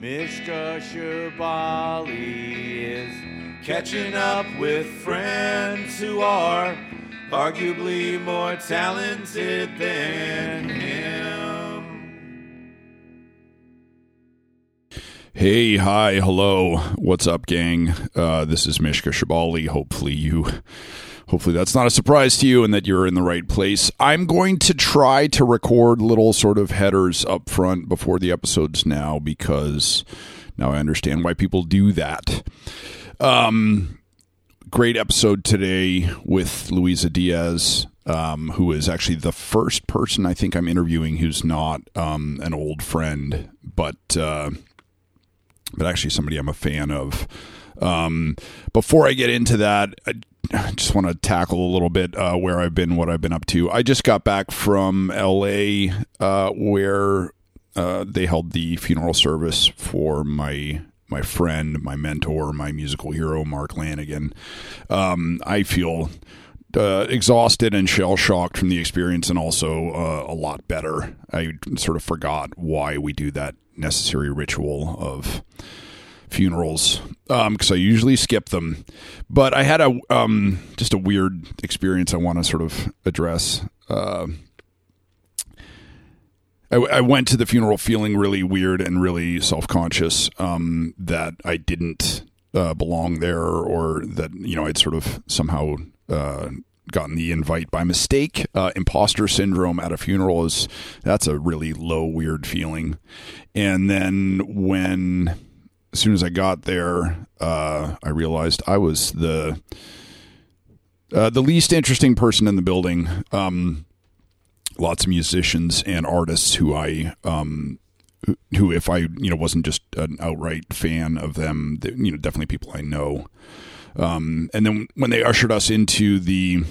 Mishka Shubaly is catching up with friends who are arguably more talented than him. Hey, hi, hello. What's up, gang? Uh, this is Mishka Shubaly. Hopefully, you. Hopefully, that's not a surprise to you and that you're in the right place. I'm going to try to record little sort of headers up front before the episodes now because now I understand why people do that. Um, great episode today with Luisa Diez, um, who is actually the first person I think I'm interviewing who's not um, an old friend, but. Uh, but actually somebody I'm a fan of. Um, before I get into that, I just want to tackle a little bit uh, where I've been, what I've been up to. I just got back from LA, uh, where uh, they held the funeral service for my my friend, my mentor, my musical hero, Mark Lanegan. Um, I feel uh, exhausted and shell shocked from the experience, and also uh, a lot better. I sort of forgot why we do that necessary ritual of funerals because I usually skip them. But I had a um, just a weird experience I want to sort of address. Uh, I, I, went to the funeral feeling really weird and really self conscious um, that I didn't uh, belong there or that you know I'd sort of somehow. Uh, gotten the invite by mistake. Uh, imposter syndrome at a funeral is that's a really low, weird feeling. And then when, as soon as I got there, uh, I realized I was the uh, the least interesting person in the building. Um, lots of musicians and artists who I um, who if I you know wasn't just an outright fan of them, you know definitely people I know. Um, and then when they ushered us into the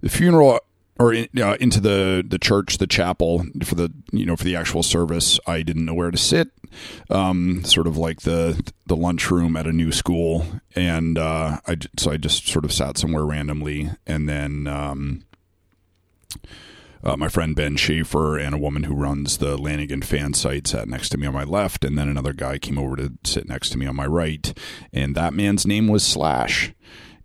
the funeral or in, uh, into the the church, the chapel for the you know for the actual service, I didn't know where to sit. Um, sort of like the the lunchroom at a new school, and uh, I so I just sort of sat somewhere randomly, and then. Um, uh, my friend Ben Schaefer and a woman who runs the Lanegan fan site sat next to me on my left, and then another guy came over to sit next to me on my right, and that man's name was Slash.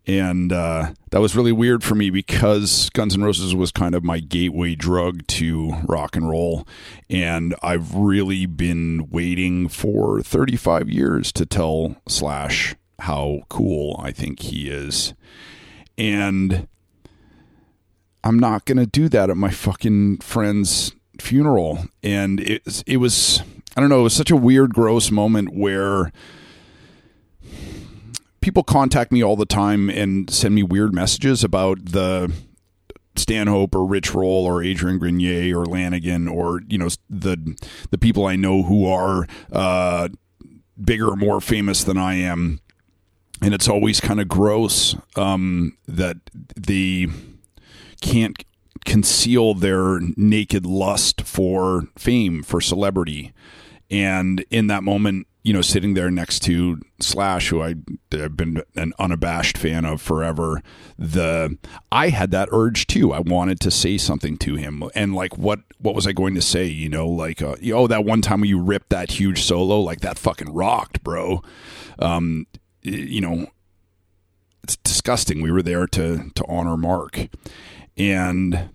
And uh, that was really weird for me because Guns N' Roses was kind of my gateway drug to rock and roll. And I've really been waiting for 35 years to tell Slash how cool I think he is. And I'm not to do that at my fucking friend's funeral. And it, it was, I don't know, it was such a weird, gross moment where people contact me all the time and send me weird messages about the Stanhope or Rich Roll or Adrian Grenier or Lanegan or you know the the people I know who are uh, bigger or more famous than I am, and it's always kind of gross um, that they can't conceal their naked lust for fame for celebrity, and in that moment you know, sitting there next to Slash, who I, have been an unabashed fan of forever, the I had that urge too. I wanted to say something to him, and like, what what was I going to say? You know, like, uh, oh, that one time when you ripped that huge solo, like that fucking rocked, bro. Um, you know, it's disgusting. We were there to to honor Mark, and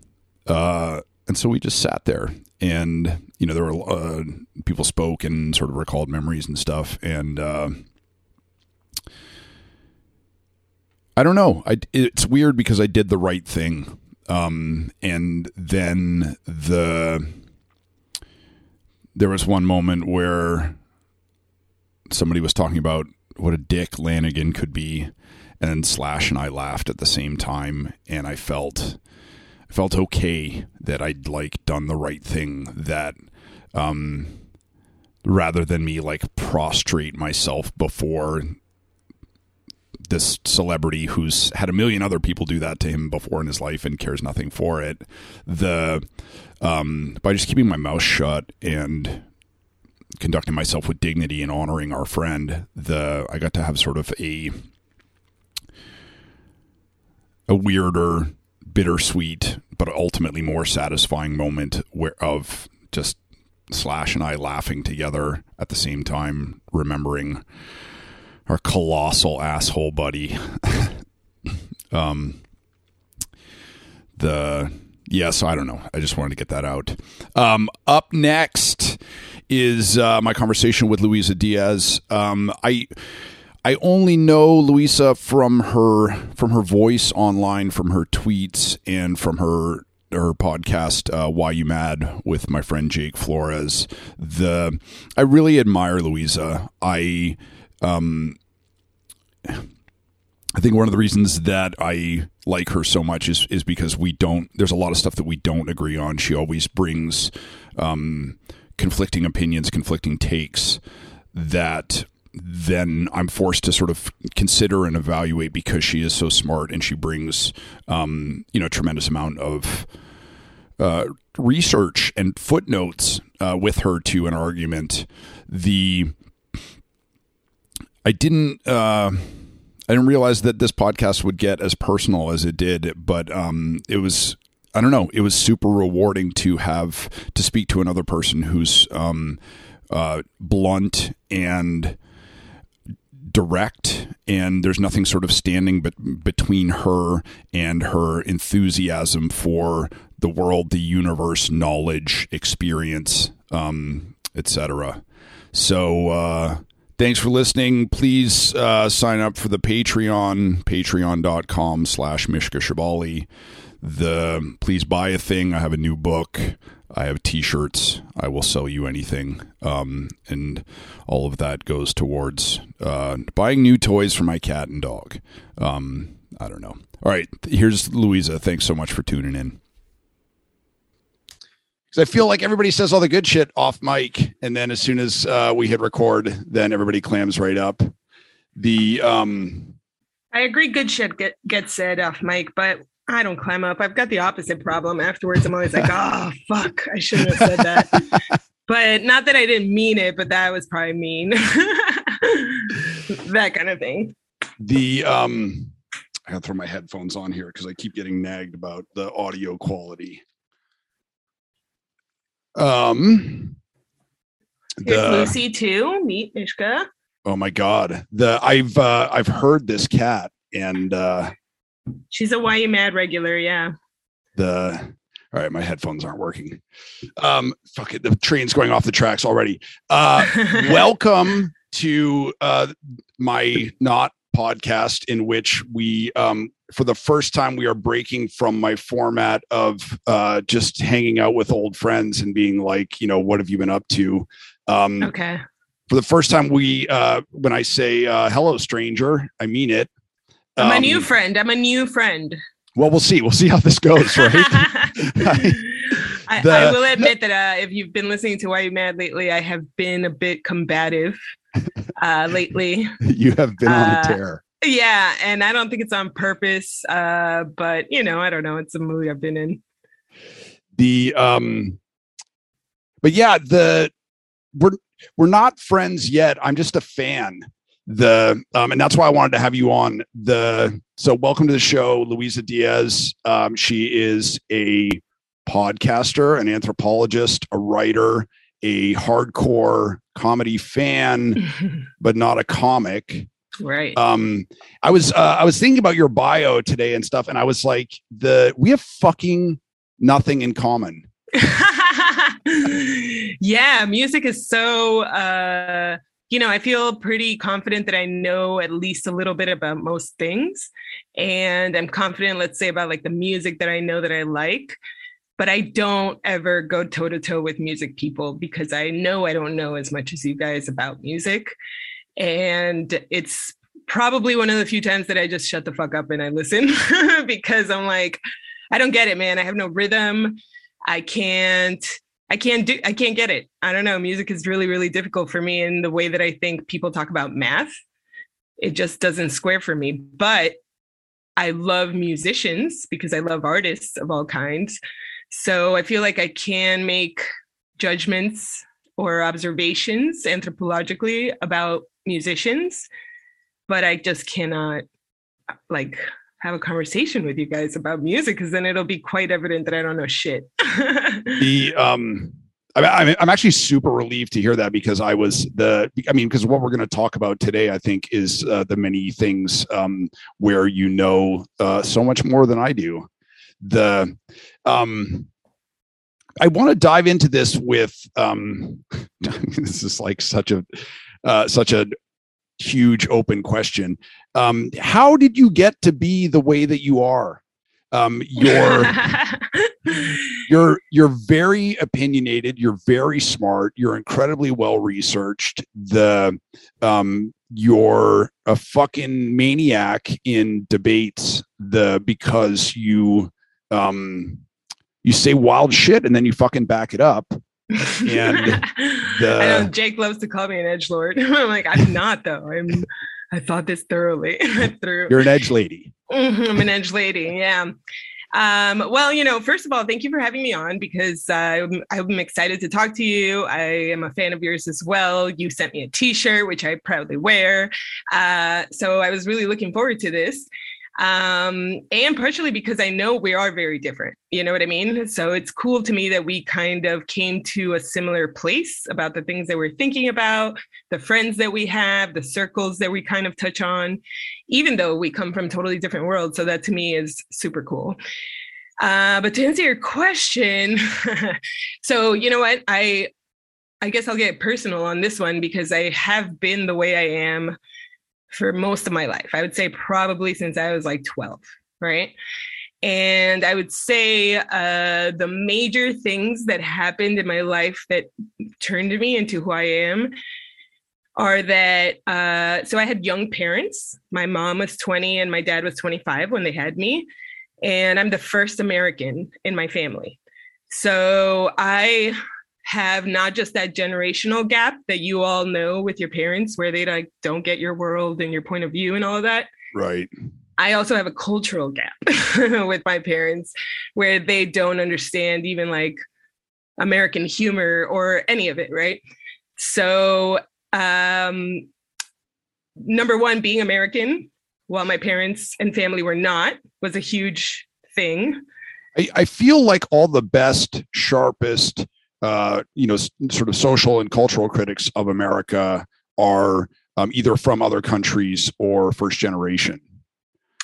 uh, and so we just sat there and you know there were uh, people spoke and sort of recalled memories and stuff. And uh, i don't know. I, it's weird because i did the right thing. Um, and then the there was one moment where somebody was talking about what a dick lanegan could be and slash and i laughed at the same time. And i felt felt okay that I'd like done the right thing that um rather than me like prostrate myself before this celebrity who's had a million other people do that to him before in his life and cares nothing for it the um by just keeping my mouth shut and conducting myself with dignity and honoring our friend the I got to have sort of a a weirder bittersweet but ultimately more satisfying moment where of just Slash and I laughing together at the same time, remembering our colossal asshole buddy. um, the yeah, so I don't know. I just wanted to get that out. Um, up next is uh, my conversation with Luisa Diez. Um, I I only know Luisa from her from her voice online, from her tweets, and from her her podcast uh, "Why You Mad" with my friend Jake Flores. The I really admire Luisa. I um I think one of the reasons that I like her so much is is because we don't. There's a lot of stuff that we don't agree on. She always brings um, conflicting opinions, conflicting takes that then I'm forced to sort of consider and evaluate because she is so smart and she brings, um, you know, a tremendous amount of uh, research and footnotes uh, with her to an argument. The I didn't. Uh, I didn't realize that this podcast would get as personal as it did, but um, it was I don't know. It was super rewarding to have to speak to another person who's um, uh, blunt and direct, and there's nothing sort of standing but between her and her enthusiasm for the world, the universe, knowledge, experience, um, etc. So. Uh, thanks for listening. Please uh, sign up for the Patreon, patreon.com slash Mishka Shubaly. The please buy a thing. I have a new book. I have t-shirts. I will sell you anything. Um, and all of that goes towards uh, buying new toys for my cat and dog. Um, I don't know. All right. Here's Luisa. Thanks so much for tuning in because I feel like everybody says all the good shit off mic, and then as soon as uh, we hit record, then everybody clams right up. The um, I agree, good shit get gets said off mic, but I don't climb up. I've got the opposite problem. Afterwards, I'm always like, oh fuck, I shouldn't have said that. but not that I didn't mean it, but that was probably mean. that kind of thing. The um, I gotta throw my headphones on here because I keep getting nagged about the audio quality. Um, the, Lucy too. Meet Mishka. Oh my god. The I've uh, I've heard this cat and uh, she's a You Mad regular. Yeah. The all right, my headphones aren't working. Um, fuck it, the train's going off the tracks already. Uh, welcome to uh, my not podcast in which we um, for the first time we are breaking from my format of uh, just hanging out with old friends and being like you know what have you been up to um, okay for the first time we uh, when i say uh, hello stranger i mean it i'm um, a new um, friend i'm a new friend well we'll see we'll see how this goes right I, the, I, will admit that uh, if you've been listening to why you mad lately i have been a bit combative uh, lately. you have been on a uh, tear. Yeah, and I don't think it's on purpose. Uh, but you know, I don't know. It's a movie I've been in. The um, but yeah, the we're we're not friends yet. I'm just a fan. The um, and that's why I wanted to have you on. The so welcome to the show, Luisa Diez. Um, she is a podcaster, an anthropologist, a writer, a hardcore comedy fan, but not a comic. Right. Um, I was uh, I was thinking about your bio today and stuff, and I was like, the we have fucking nothing in common. yeah, music is so uh you know, I feel pretty confident that I know at least a little bit about most things. And I'm confident, let's say, about like the music that I know that I like but I don't ever go toe to toe with music people because I know I don't know as much as you guys about music. And it's probably one of the few times that I just shut the fuck up and I listen because I'm like, I don't get it, man. I have no rhythm. I can't. I can't do I can't get it. I don't know. Music is really, really difficult for me in the way that I think people talk about math. It just doesn't square for me. But I love musicians because I love artists of all kinds. So I feel like I can make judgments or observations anthropologically about musicians, but I just cannot like have a conversation with you guys about music because then it'll be quite evident that I don't know shit. the um I, I'm actually super relieved to hear that because I was the, I mean, because what we're going to talk about today, I think, is uh, the many things um, where you know uh, so much more than I do. The, um, I want to dive into this with, um, this is like such a, uh, such a huge open question. Um, how did you get to be the way that you are? Um, you're you're you're very opinionated. You're very smart. You're incredibly well researched. The um, you're a fucking maniac in debates. The because you um, you say wild shit and then you fucking back it up. And the, I know Jake loves to call me an edge lord. I'm like, I'm not though. I'm I thought this thoroughly through. You're an edge lady. Mm-hmm, I'm an edge lady. Yeah. Um, well, you know, first of all, thank you for having me on because uh, I'm, I'm, excited to talk to you. I am a fan of yours as well. You sent me a T-shirt, which I proudly wear. Uh, so I was really looking forward to this um, and partially because I know we are very different. You know what I mean? So it's cool to me that we kind of came to a similar place about the things that we're thinking about, the friends that we have, the circles that we kind of touch on, even though we come from totally different worlds. So that to me is super cool. Uh, but to answer your question, so you know what I I guess I'll get personal on this one because I have been the way I am for most of my life. I would say probably since I was like 12, right? And I would say uh, the major things that happened in my life that turned me into who I am are that uh, so I had young parents. My mom was 20 and my dad was 25 when they had me. And I'm the first American in my family. So I have not just that generational gap that you all know with your parents where they like don't get your world and your point of view and all of that. Right. I also have a cultural gap with my parents where they don't understand even like american humor or any of it right? So um number one being american while my parents and family were not was a huge thing. I, I feel like all the best sharpest uh, you know, sort of social and cultural critics of America are um, either from other countries or first generation.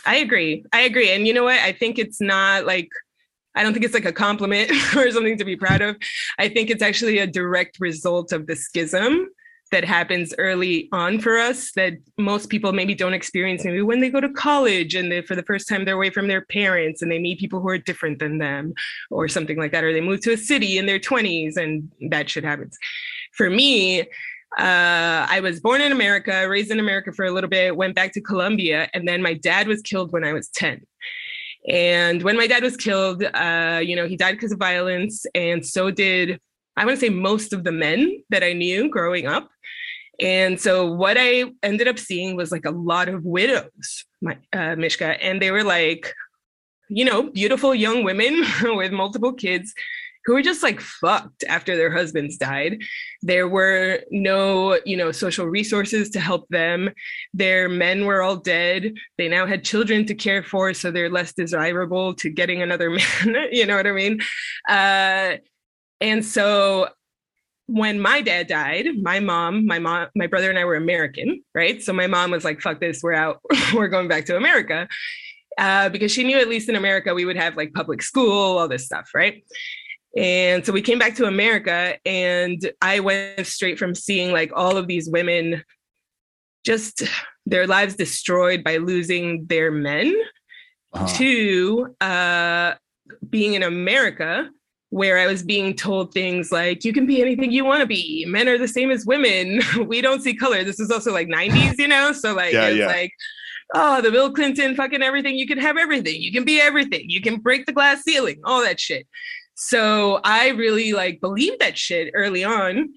I agree. I agree. And you know what? I think it's not like, I don't think it's like a compliment or something to be proud of. I think it's actually a direct result of the schism that happens early on for us that most people maybe don't experience maybe when they go to college and they, for the first time they're away from their parents and they meet people who are different than them or something like that or they move to a city in their 20s and that shit happens for me uh, I was born in America, raised in America for a little bit, went back to Colombia, and then my dad was killed when I was 10. And when my dad was killed, uh, you know, he died because of violence, and so did I want to say most of the men that I knew growing up. And so what I ended up seeing was like a lot of widows, my, uh, Mishka, and they were like, you know, beautiful young women with multiple kids who were just like fucked after their husbands died. There were no, you know, social resources to help them. Their men were all dead. They now had children to care for, so they're less desirable to getting another man. you know what I mean? Uh, and so when my dad died, my mom, my mom, my brother and I were American, right? So my mom was like, fuck this, we're out, we're going back to America. Uh, because she knew at least in America we would have like public school, all this stuff, right? And so we came back to America, and I went straight from seeing like all of these women just their lives destroyed by losing their men uh-huh. to uh, being in America where I was being told things like, you can be anything you want to be. Men are the same as women. we don't see color. This is also like 90s, you know? So like yeah, it's yeah. like, oh, the Bill Clinton fucking everything. You can have everything. You can be everything. You can break the glass ceiling, all that shit. So I really like believed that shit early on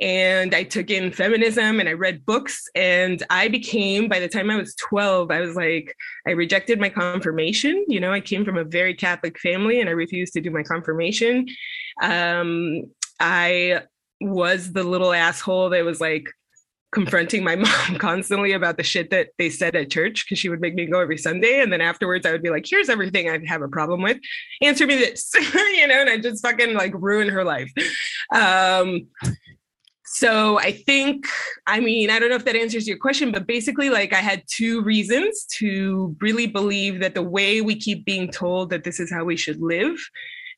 and I took in feminism and I read books. And I became, by the time I was 12, I was like, I rejected my confirmation. You know, I came from a very Catholic family and I refused to do my confirmation. Um, I was the little asshole that was like, confronting my mom constantly about the shit that they said at church because she would make me go every Sunday. And then afterwards, I would be like, here's everything I have a problem with. Answer me this, you know, and I just fucking like ruin her life. Um, so I think, I mean, I don't know if that answers your question, but basically, like, I had two reasons to really believe that the way we keep being told that this is how we should live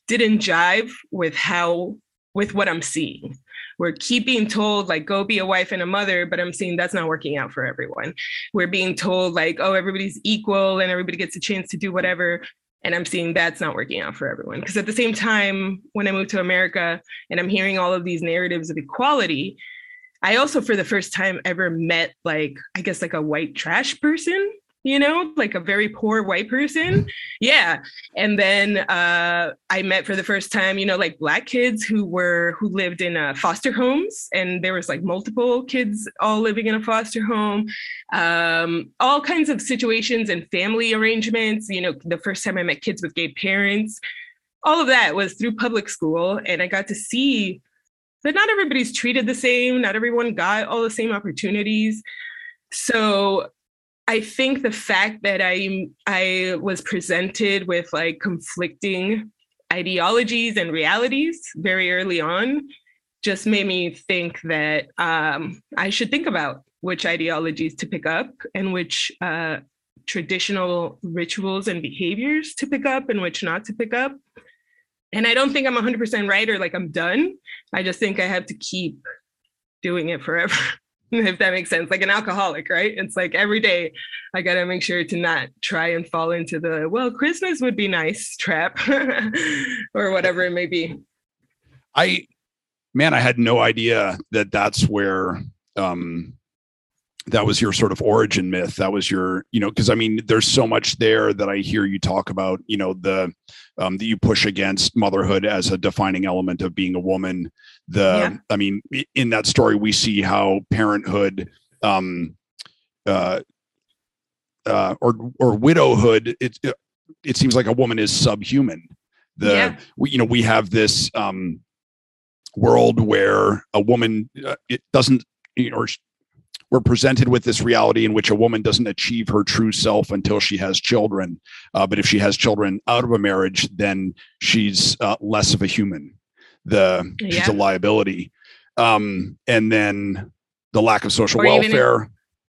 didn't jive with how, with what I'm seeing. We're keep being told like go be a wife and a mother but i'm seeing that's not working out for everyone. We're being told like oh everybody's equal and everybody gets a chance to do whatever and i'm seeing that's not working out for everyone. Because at the same time when i moved to america and i'm hearing all of these narratives of equality i also for the first time ever met like i guess like a white trash person you know, like a very poor white person. Yeah. And then uh, I met for the first time, you know, like black kids who were who lived in uh, foster homes, and there was like multiple kids all living in a foster home, um, all kinds of situations and family arrangements. You know, the first time I met kids with gay parents, all of that was through public school, and I got to see that not everybody's treated the same, not everyone got all the same opportunities. So I think the fact that I I was presented with like conflicting ideologies and realities very early on just made me think that um, I should think about which ideologies to pick up and which uh, traditional rituals and behaviors to pick up and which not to pick up. And I don't think I'm 100% right or like I'm done. I just think I have to keep doing it forever. if that makes sense. Like an alcoholic, right? It's like every day I got to make sure to not try and fall into the, well, Christmas would be nice trap or whatever it may be. I, man, I had no idea that that's where, um, that was your sort of origin myth that was your you know because i mean there's so much there that i hear you talk about you know the um, that you push against motherhood as a defining element of being a woman the yeah. i mean in that story we see how parenthood um uh uh or or widowhood it it, it seems like a woman is subhuman the yeah. we, you know we have this um world where a woman uh, it doesn't or we're presented with this reality in which a woman doesn't achieve her true self until she has children. Uh, but if she has children out of a marriage, then she's uh, less of a human. The yeah. she's a liability. Um, and then the lack of social or welfare.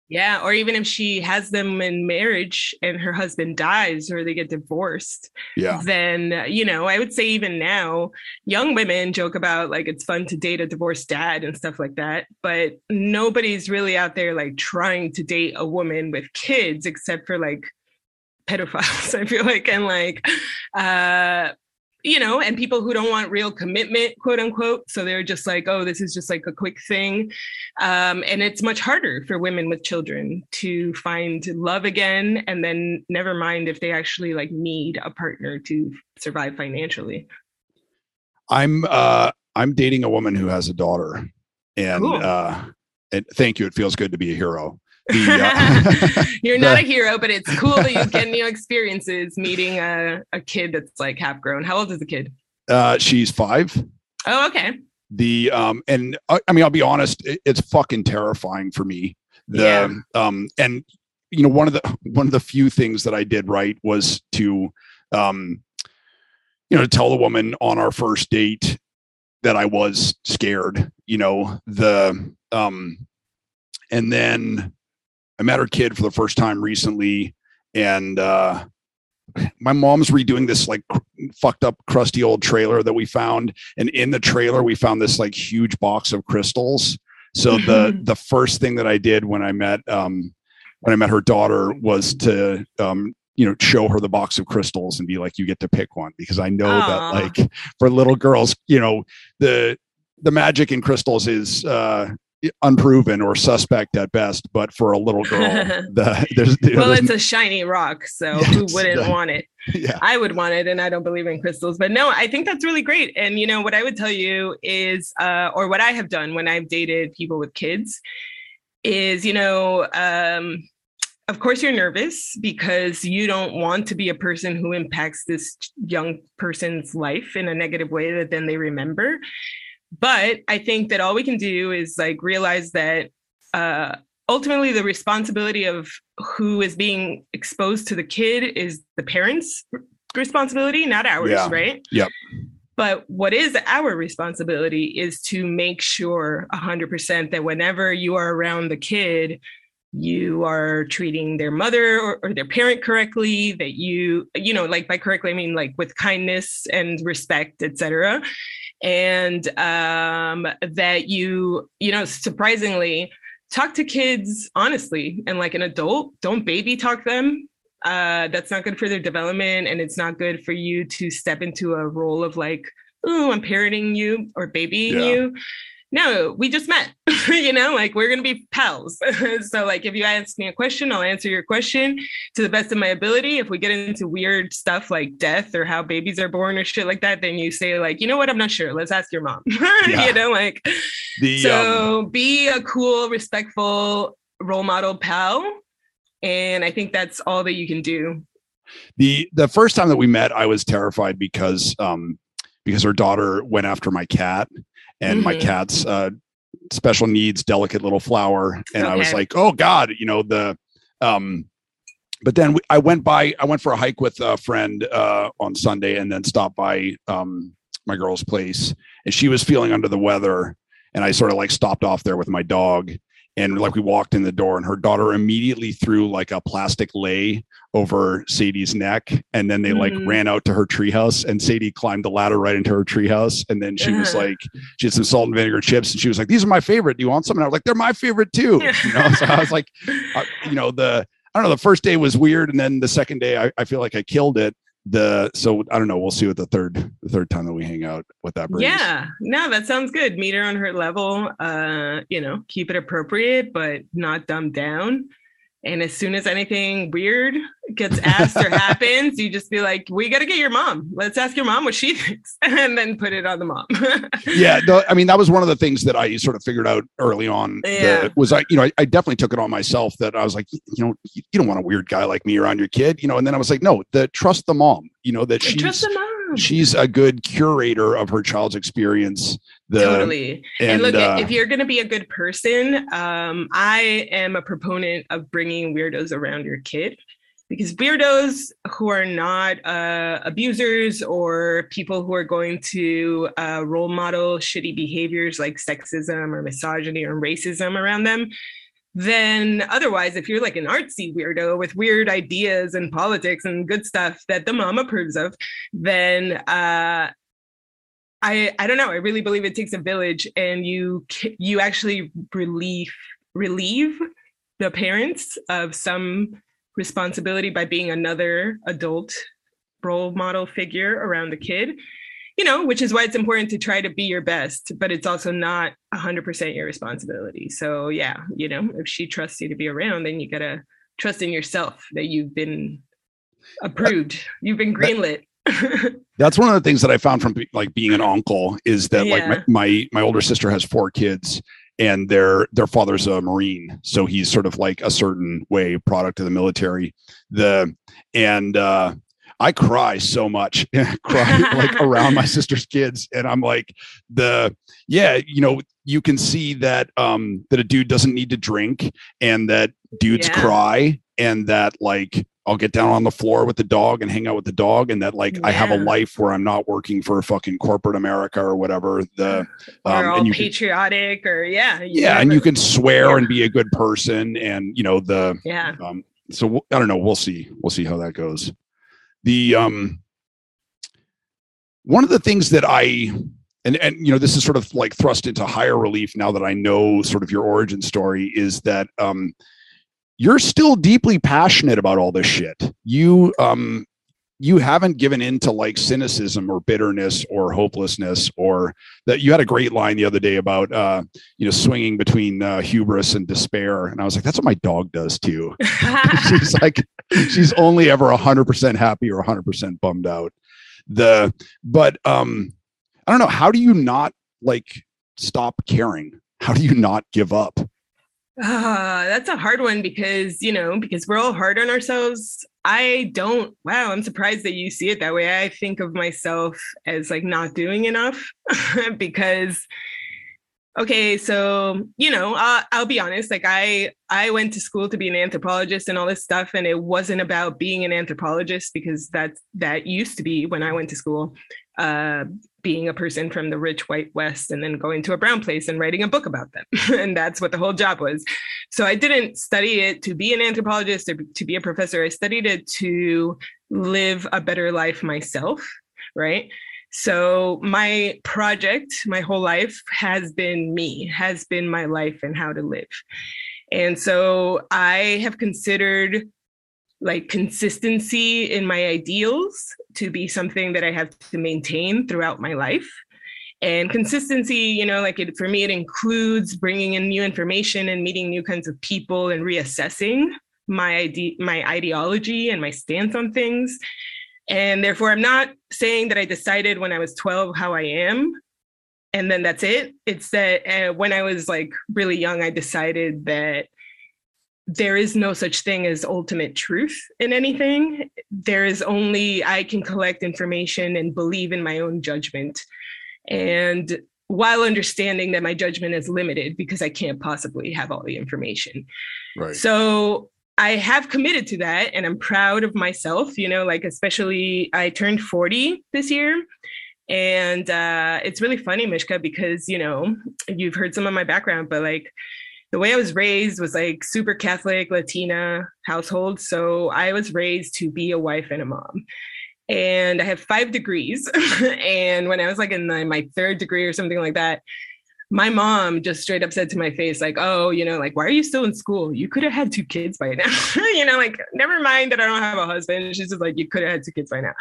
Yeah, or even if she has them in marriage and her husband dies or they get divorced, yeah, then you know, I would say even now, young women joke about like it's fun to date a divorced dad and stuff like that, but nobody's really out there like trying to date a woman with kids except for like pedophiles, I feel like, and like uh you know, and people who don't want real commitment, quote unquote. So they're just like, oh, this is just like a quick thing. Um, and it's much harder for women with children to find love again. And then never mind if they actually like need a partner to survive financially. I'm uh I'm dating a woman who has a daughter. And cool. uh and thank you. It feels good to be a hero. You're not the, a hero, but it's cool that you get new experiences meeting a, a kid that's like half grown. How old is the kid? Uh, she's five. Oh, okay. The um, and I, uh, I mean, I'll be honest, it, it's fucking terrifying for me. The yeah. um, and you know, one of the one of the few things that I did right was to um, you know, to tell the woman on our first date that I was scared. You know, the um, and then I met her kid for the first time recently, and uh, my mom's redoing this like cr- fucked up, crusty old trailer that we found, and in the trailer we found this like huge box of crystals. So the the first thing that I did when I met um, when I met her daughter was to um, you know show her the box of crystals and be like, you get to pick one because I know Aww. that like for little girls, you know the the magic in crystals is uh unproven or suspect at best but for a little girl the, there's, well there's, it's a shiny rock so yes, who wouldn't the, want it yeah. i would want it and i don't believe in crystals but no i think that's really great and you know what i would tell you is uh, or what i have done when i've dated people with kids is you know um, of course you're nervous because you don't want to be a person who impacts this young person's life in a negative way that then they remember but I think that all we can do is like realize that uh, ultimately the responsibility of who is being exposed to the kid is the parents' responsibility, not ours, Yeah. right? Yep. But what is our responsibility is to make sure 100% that whenever you are around the kid, you are treating their mother or, or their parent correctly that you you know like by correctly i mean like with kindness and respect etc and um that you you know surprisingly talk to kids honestly and like an adult. Don't baby talk them. Uh that's not good for their development and it's not good for you to step into a role of like oh i'm parenting you or babying Yeah. you no we just met you know like we're gonna be pals so like if you ask me a question i'll answer your question to the best of my ability if we get into weird stuff like death or how babies are born or shit like that then you say like you know what i'm not sure let's ask your mom Yeah. you know like The um, so be a cool, respectful role model pal. And I think that's all that you can do. the the first time that we met, I was terrified because um because her daughter went after my cat, and my Mhm. cat's uh special needs, delicate little flower, and I was like, oh god, you know the um. But then we, I went by. I went for a hike with a friend uh, on Sunday, and then stopped by um, my girl's place, and she was feeling under the weather, and I sort of like stopped off there with my dog, and like we walked in the door, and her daughter immediately threw like a plastic lei over Sadie's neck, and then they like Mhm. ran out to her treehouse, and Sadie climbed the ladder right into her treehouse, and then she was Uh-huh. like, she had some salt and vinegar chips, and she was like, "These are my favorite. Do you want some?" And I was like, "They're my favorite too." You know, so I was like, uh, you know, the I don't know, the first day was weird, and then the second day, I, I feel like I killed it. The so I don't know. We'll see what the third the third time that we hang out what that brings. Yeah, no, that sounds good. Meet her on her level. Uh, you know, keep it appropriate, but not dumbed down. And as soon as anything weird gets asked or happens, you just be like, "We got to get your mom. Let's ask your mom what she thinks," and then put it on the mom. yeah no, i mean that was one of the things that i sort of figured out early on that Yeah. was i you know I, I definitely took it on myself that i was like you know you, you don't want a weird guy like me around your kid you know and then i was like no the trust the mom you know that she's Trust the mom. She's a good curator of her child's experience the totally. And, and, look, uh, if you're going to be a good person, um, I am a proponent of bringing weirdos around your kid because weirdos who are not uh, abusers or people who are going to uh, role model shitty behaviors like sexism or misogyny or racism around them. Then, otherwise, if you're like an artsy weirdo with weird ideas and politics and good stuff that the mom approves of, then uh, I I don't know. I really believe it takes a village, and you you actually relieve relieve the parents of some responsibility by being another adult role model figure around the kid. You know, which is why it's important to try to be your best, but it's also not 100% your responsibility. So, yeah, you know, if she trusts you to be around, then you got to trust in yourself that you've been approved, you've been greenlit. that's one of the things that i found from like being an uncle is that like my, my my older sister has four kids and their their father's a marine so he's sort of like a certain way product of the military the and uh i cry so much cry like around my sister's kids and i'm like the yeah you know you can see that um that a dude doesn't need to drink and that dudes Yeah. cry and that like I'll get down on the floor with the dog and hang out with the dog, and that like I have a life where I'm not working for a fucking corporate America or whatever. The or um, all and you can, patriotic or yeah yeah, and you can swear Yeah. and be a good person, and you know the yeah um. So I don't know. We'll see. We'll see how that goes. The um. One of the things that I and and you know this is sort of like thrust into higher relief now that I know sort of your origin story is that um you're still deeply passionate about all this shit. You um you haven't given in to like cynicism or bitterness or hopelessness or that you had a great line the other day about uh you know swinging between uh, hubris and despair and I was like that's what my dog does too. she's like she's only ever 100% happy or 100% bummed out. The but um I don't know how do you not like stop caring? How do you not give up? Ah, that's a hard one because you know because we're all hard on ourselves i don't wow i'm surprised that you see it that way. I think of myself as like not doing enough because okay so you know uh, i'll be honest like i i went to school to be an anthropologist and all this stuff and it wasn't about being an anthropologist because that that used to be when i went to school uh, being a person from the rich white west and then going to a brown place and writing a book about them and that's what the whole job was. So i didn't study it to be an anthropologist or to be a professor i studied it to live a better life myself right so my project, my whole life has been me, has been my life and how to live. And so I have considered like consistency in my ideals to be something that I have to maintain throughout my life. And consistency, you know, like it, for me, it includes bringing in new information and meeting new kinds of people and reassessing my ide- my ideology and my stance on things and therefore, I'm not saying that I decided when I was 12 how I am. And then that's it. It's that uh, when I was like really young, I decided that there is no such thing as ultimate truth in anything. There is only, I can collect information and believe in my own judgment. And while understanding that my judgment is limited because I can't possibly have all the information. Right. So I have committed to that and I'm proud of myself, you know, like especially I turned 40 this year. And uh, it's really funny, Mishka, because, you know, you've heard some of my background, but like the way I was raised was like super Catholic, Latina household. So I was raised to be a wife and a mom. And I have five degrees. and when I was like in my third degree or something like that, my mom just straight up said to my face, like, oh, you know, like, why are you still in school? You could have had two kids by now. you know, like, never mind that I don't have a husband. She's just like, you could have had two kids by now.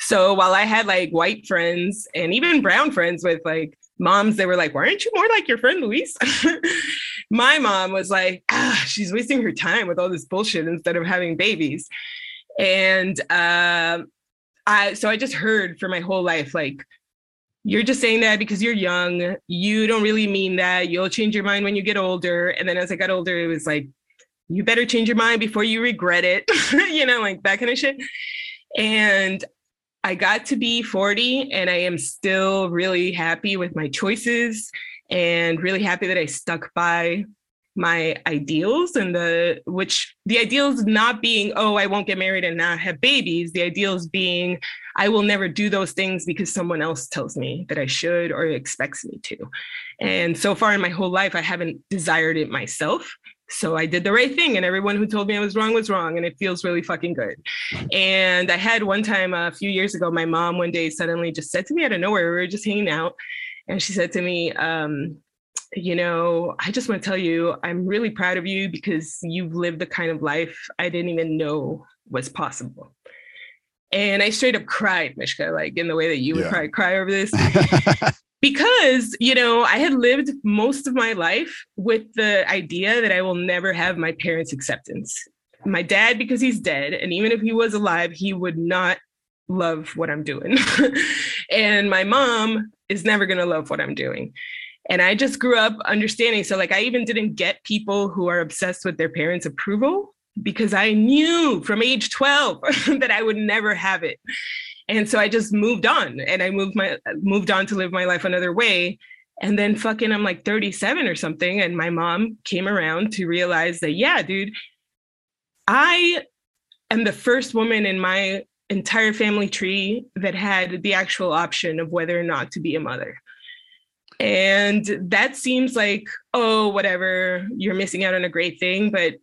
So while I had like white friends and even brown friends with like moms, they were like, why aren't you more like your friend Luis? my mom was like, ah, she's wasting her time with all this bullshit instead of having babies. And uh, I, so I just heard for my whole life, like, you're just saying that because you're young. You don't really mean that. You'll change your mind when you get older. And then as I got older, it was like, you better change your mind before you regret it, you know, like that kind of shit. And I got to be 40 and I am still really happy with my choices and really happy that I stuck by my ideals and the which the ideals not being oh i won't get married and not have babies the ideals being i will never do those things because someone else tells me that i should or expects me to and so far in my whole life i haven't desired it myself so I did the right thing, and everyone who told me I was wrong was wrong, and it feels really fucking good. And I had one time a few years ago, my mom one day suddenly just said to me out of nowhere, we were just hanging out, and she said to me, um, you know, I just want to tell you, I'm really proud of you because you've lived the kind of life I didn't even know was possible. And I straight up cried, Mishka, like in the way that you would yeah. probably cry over this. because, you know, I had lived most of my life with the idea that I will never have my parents' acceptance. My dad, because he's dead, and even if he was alive, he would not love what I'm doing. and my mom is never going to love what I'm doing. And I just grew up understanding. So, like, I even didn't get people who are obsessed with their parents' approval because I knew from age 12 that I would never have it. And so I just moved on and I moved my moved on to live my life another way. And then fucking I'm like 37 or something. And my mom came around to realize that, yeah, dude, I am the first woman in my entire family tree that had the actual option of whether or not to be a mother. And that seems like, oh, whatever, you're missing out on a great thing. But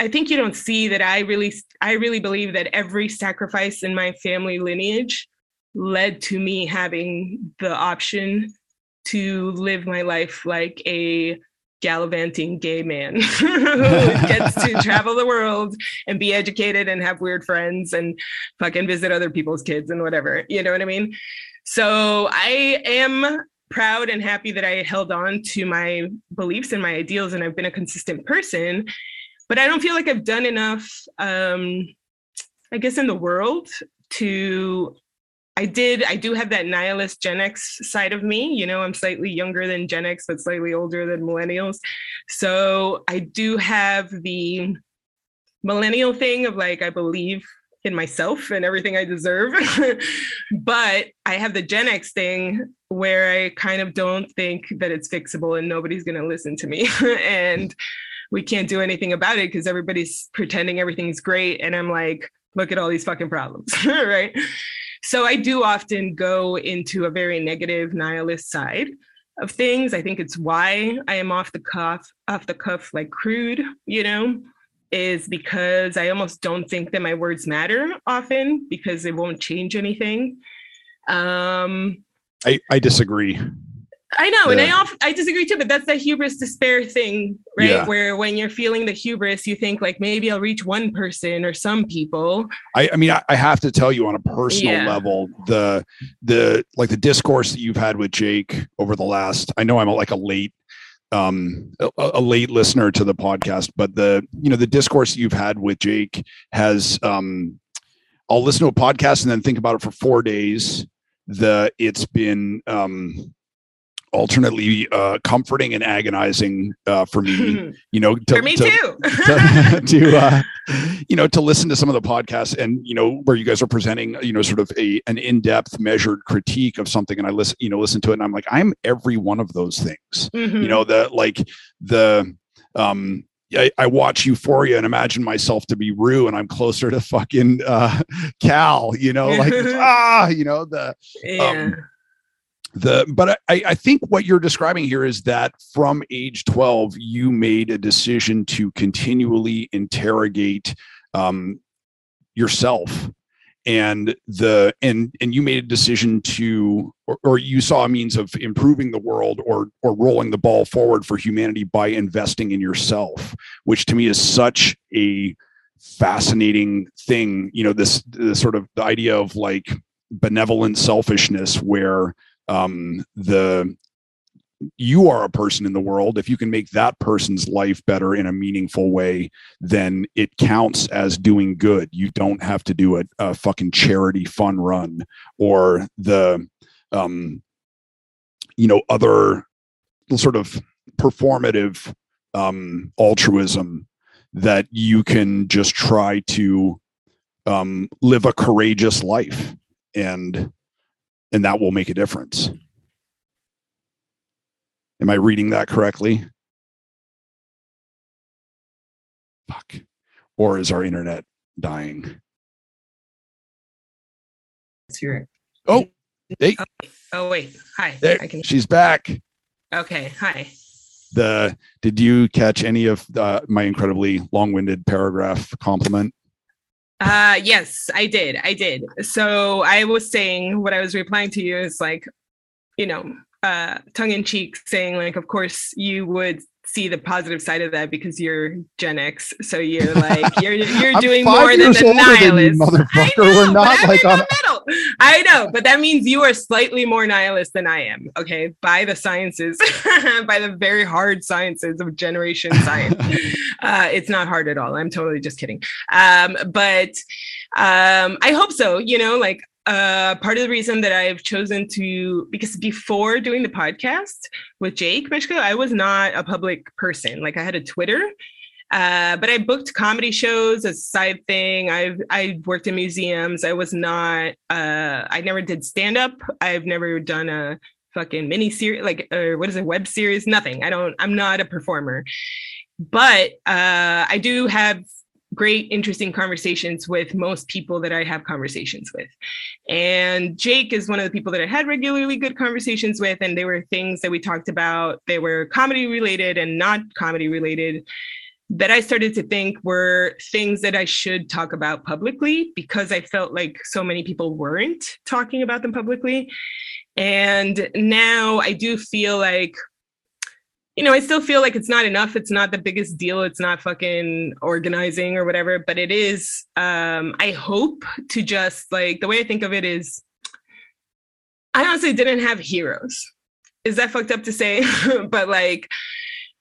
I think you don't see that I really, I really believe that every sacrifice in my family lineage led to me having the option to live my life like a gallivanting gay man who gets to travel the world and be educated and have weird friends and fucking visit other people's kids and whatever. You know what I mean? So I am proud and happy that I held on to my beliefs and my ideals and I've been a consistent person. But I don't feel like I've done enough, um, I guess, in the world to. I did, I do have that nihilist Gen X side of me. You know, I'm slightly younger than Gen X, but slightly older than millennials. So I do have the millennial thing of like, I believe in myself and everything I deserve. but I have the Gen X thing where I kind of don't think that it's fixable and nobody's going to listen to me. and we can't do anything about it because everybody's pretending everything's great. And I'm like, look at all these fucking problems, right? So I do often go into a very negative nihilist side of things. I think it's why I am off the cuff, off the cuff, like crude, you know, is because I almost don't think that my words matter often because it won't change anything. Um, I, I disagree. I know, yeah. and I off, I disagree too, but that's the hubris despair thing, right? Yeah. Where when you're feeling the hubris, you think like maybe I'll reach one person or some people. I, I mean, I, I, have to tell you on a personal yeah. level, the the like the discourse that you've had with Jake over the last. I know I'm a, like a late um a, a, late listener to the podcast but the you know the discourse you've had with jake has um i'll listen to a podcast and then think about it for four days the it's been um alternately uh, comforting and agonizing uh, for me. You know, to, for me to, too. to, to uh, you know, to listen to some of the podcasts and you know where you guys are presenting, you know, sort of a an in depth, measured critique of something, and I listen, you know, listen to it, and I'm like, I'm every one of those things. Mm-hmm. You know, the like the um I, I, watch Euphoria and imagine myself to be Rue, and I'm closer to fucking uh, Cal. You know, like ah, you know the yeah. um, the but I, I think what you're describing here is that from age 12 you made a decision to continually interrogate um, yourself. And the and and you made a decision to or, or, you saw a means of improving the world or or rolling the ball forward for humanity by investing in yourself which to me is such a fascinating thing you know this, this sort of the idea of like benevolent selfishness where um, the you are a person in the world if you can make that person's life better in a meaningful way then it counts as doing good. You don't have to do a, a fucking charity fun run or the um you know other sort of performative um altruism that you can just try to um live a courageous life. And and that will make a difference. Am I reading that correctly? Fuck. Or is our internet dying? Oh, hey. Oh, oh wait. Hi. There, I can... She's back. Okay. Hi. The did you catch any of my incredibly long-winded paragraph compliment? Uh yes, I did. I did. So I was saying what I was replying to you is like, you know, uh tongue in cheek saying like of course you would see the positive side of that because you're Gen X. So you're like you're you're doing more than the nihilist. Than motherfucker. Know, We're not like on middle. I know, but that means you are slightly more nihilist than I am. Okay, by the sciences, by the very hard sciences of generation science. uh, it's not hard at all. I'm totally just kidding. Um, but um, I hope so. You know, like uh, part of the reason that I've chosen to, because before doing the podcast with Jake Mishka, I was not a public person. Like I had a Twitter, uh, but I booked comedy shows as a side thing. I've I worked in museums. I was not. Uh, I never did stand up. I've never done a fucking mini series, like or what is it, web series? Nothing. I don't. I'm not a performer, but uh, I do have great, interesting conversations with most people that I have conversations with. And Jake is one of the people that I had regularly good conversations with. And there were things that we talked about, they were comedy related and not comedy related that I started to think were things that I should talk about publicly because I felt like so many people weren't talking about them publicly. And now I do feel like you know, I still feel like it's not enough. It's not the biggest deal. It's not fucking organizing or whatever, but it is. Um, I hope to just like the way I think of it is I honestly didn't have heroes. Is that fucked up to say? but like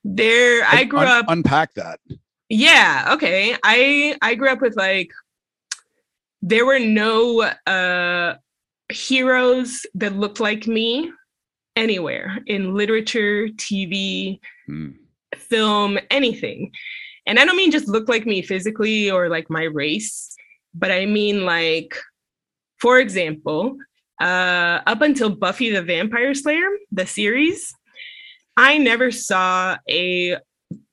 there I grew Un- up unpack that. Yeah, okay. I I grew up with like there were no uh heroes that looked like me anywhere in literature, TV, mm. film, anything. And I don't mean just look like me physically or like my race, but I mean like, for example, uh, up until Buffy the Vampire Slayer, the series, I never saw a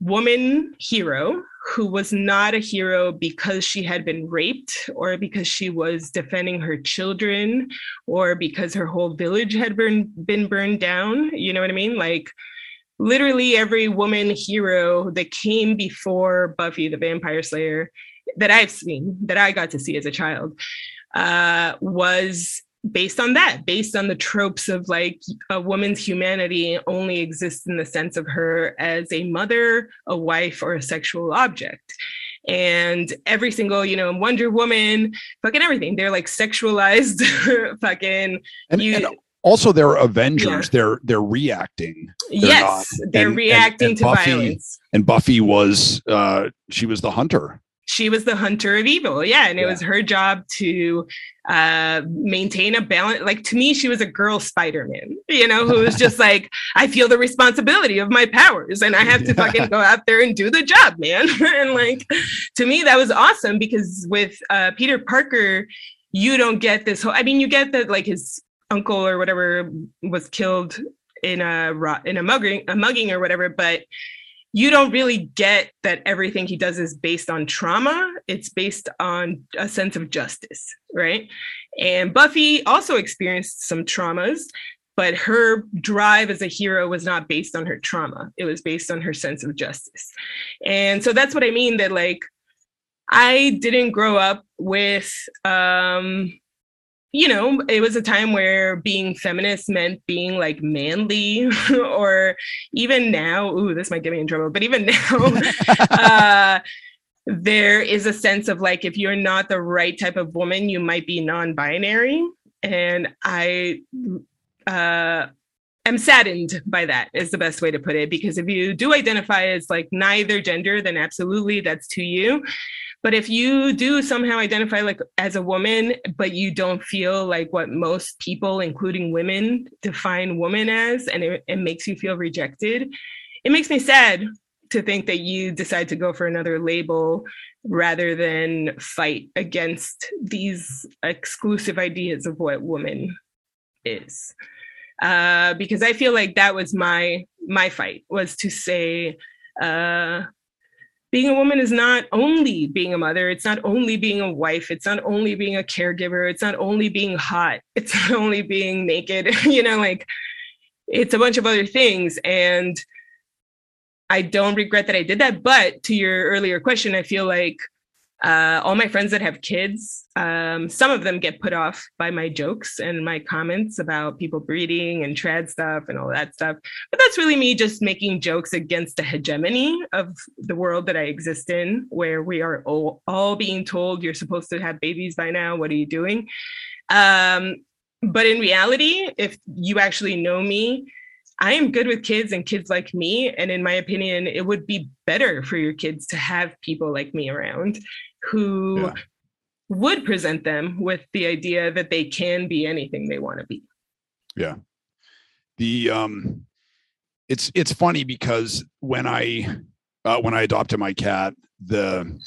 woman hero who was not a hero because she had been raped or because she was defending her children or because her whole village had been, been burned down. You know what I mean? Like, literally every woman hero that came before Buffy the Vampire Slayer that I've seen, that I got to see as a child, uh, was based on that, based on the tropes of like a woman's humanity only exists in the sense of her as a mother, a wife, or a sexual object. And every single, you know, Wonder Woman, fucking everything, they're like sexualized, fucking. And, you, and also they're avengers yeah. they're they're reacting they're yes not. they're and, reacting and, to buffy, violence and buffy was uh she was the hunter she was the hunter of evil. Yeah and it yeah. was her job to uh maintain a balance like to me she was a girl spider-man you know who was just like i feel the responsibility of my powers and i have to fucking go out there and do the job man. And like to me that was awesome because with uh peter parker you don't get this whole i mean you get that like his uncle or whatever was killed in a in a mugging a mugging or whatever but you don't really get that everything he does is based on trauma. It's based on a sense of justice right? And buffy also experienced some traumas but her drive as a hero was not based on her trauma. It was based on her sense of justice. And so that's what i mean that like i didn't grow up with um you know, it was a time where being feminist meant being like manly, or even now, ooh, this might get me in trouble, but even now, uh, there is a sense of like, if you're not the right type of woman, you might be non binary. And I, uh, am saddened by that is the best way to put it because if you do identify as like neither gender then absolutely that's to you but if you do somehow identify like as a woman, but you don't feel like what most people, including women, define woman as, and it, it makes you feel rejected, it makes me sad to think that you decide to go for another label rather than fight against these exclusive ideas of what woman is. Uh, because i feel like that was my my fight was to say uh, being a woman is not only being a mother, it's not only being a wife, it's not only being a caregiver, it's not only being hot, it's not only being naked, you know, like it's a bunch of other things. And I don't regret that I did that. But to your earlier question, I feel like uh, all my friends that have kids, um, some of them get put off by my jokes and my comments about people breeding and trad stuff and all that stuff. But that's really me just making jokes against the hegemony of the world that I exist in, where we are all, all being told you're supposed to have babies by now. What are you doing? Um, but in reality, if you actually know me, I am good with kids and kids like me. And in my opinion, it would be better for your kids to have people like me around who yeah. would present them with the idea that they can be anything they want to be. Yeah. The um it's it's funny because when I uh, when I adopted my cat, the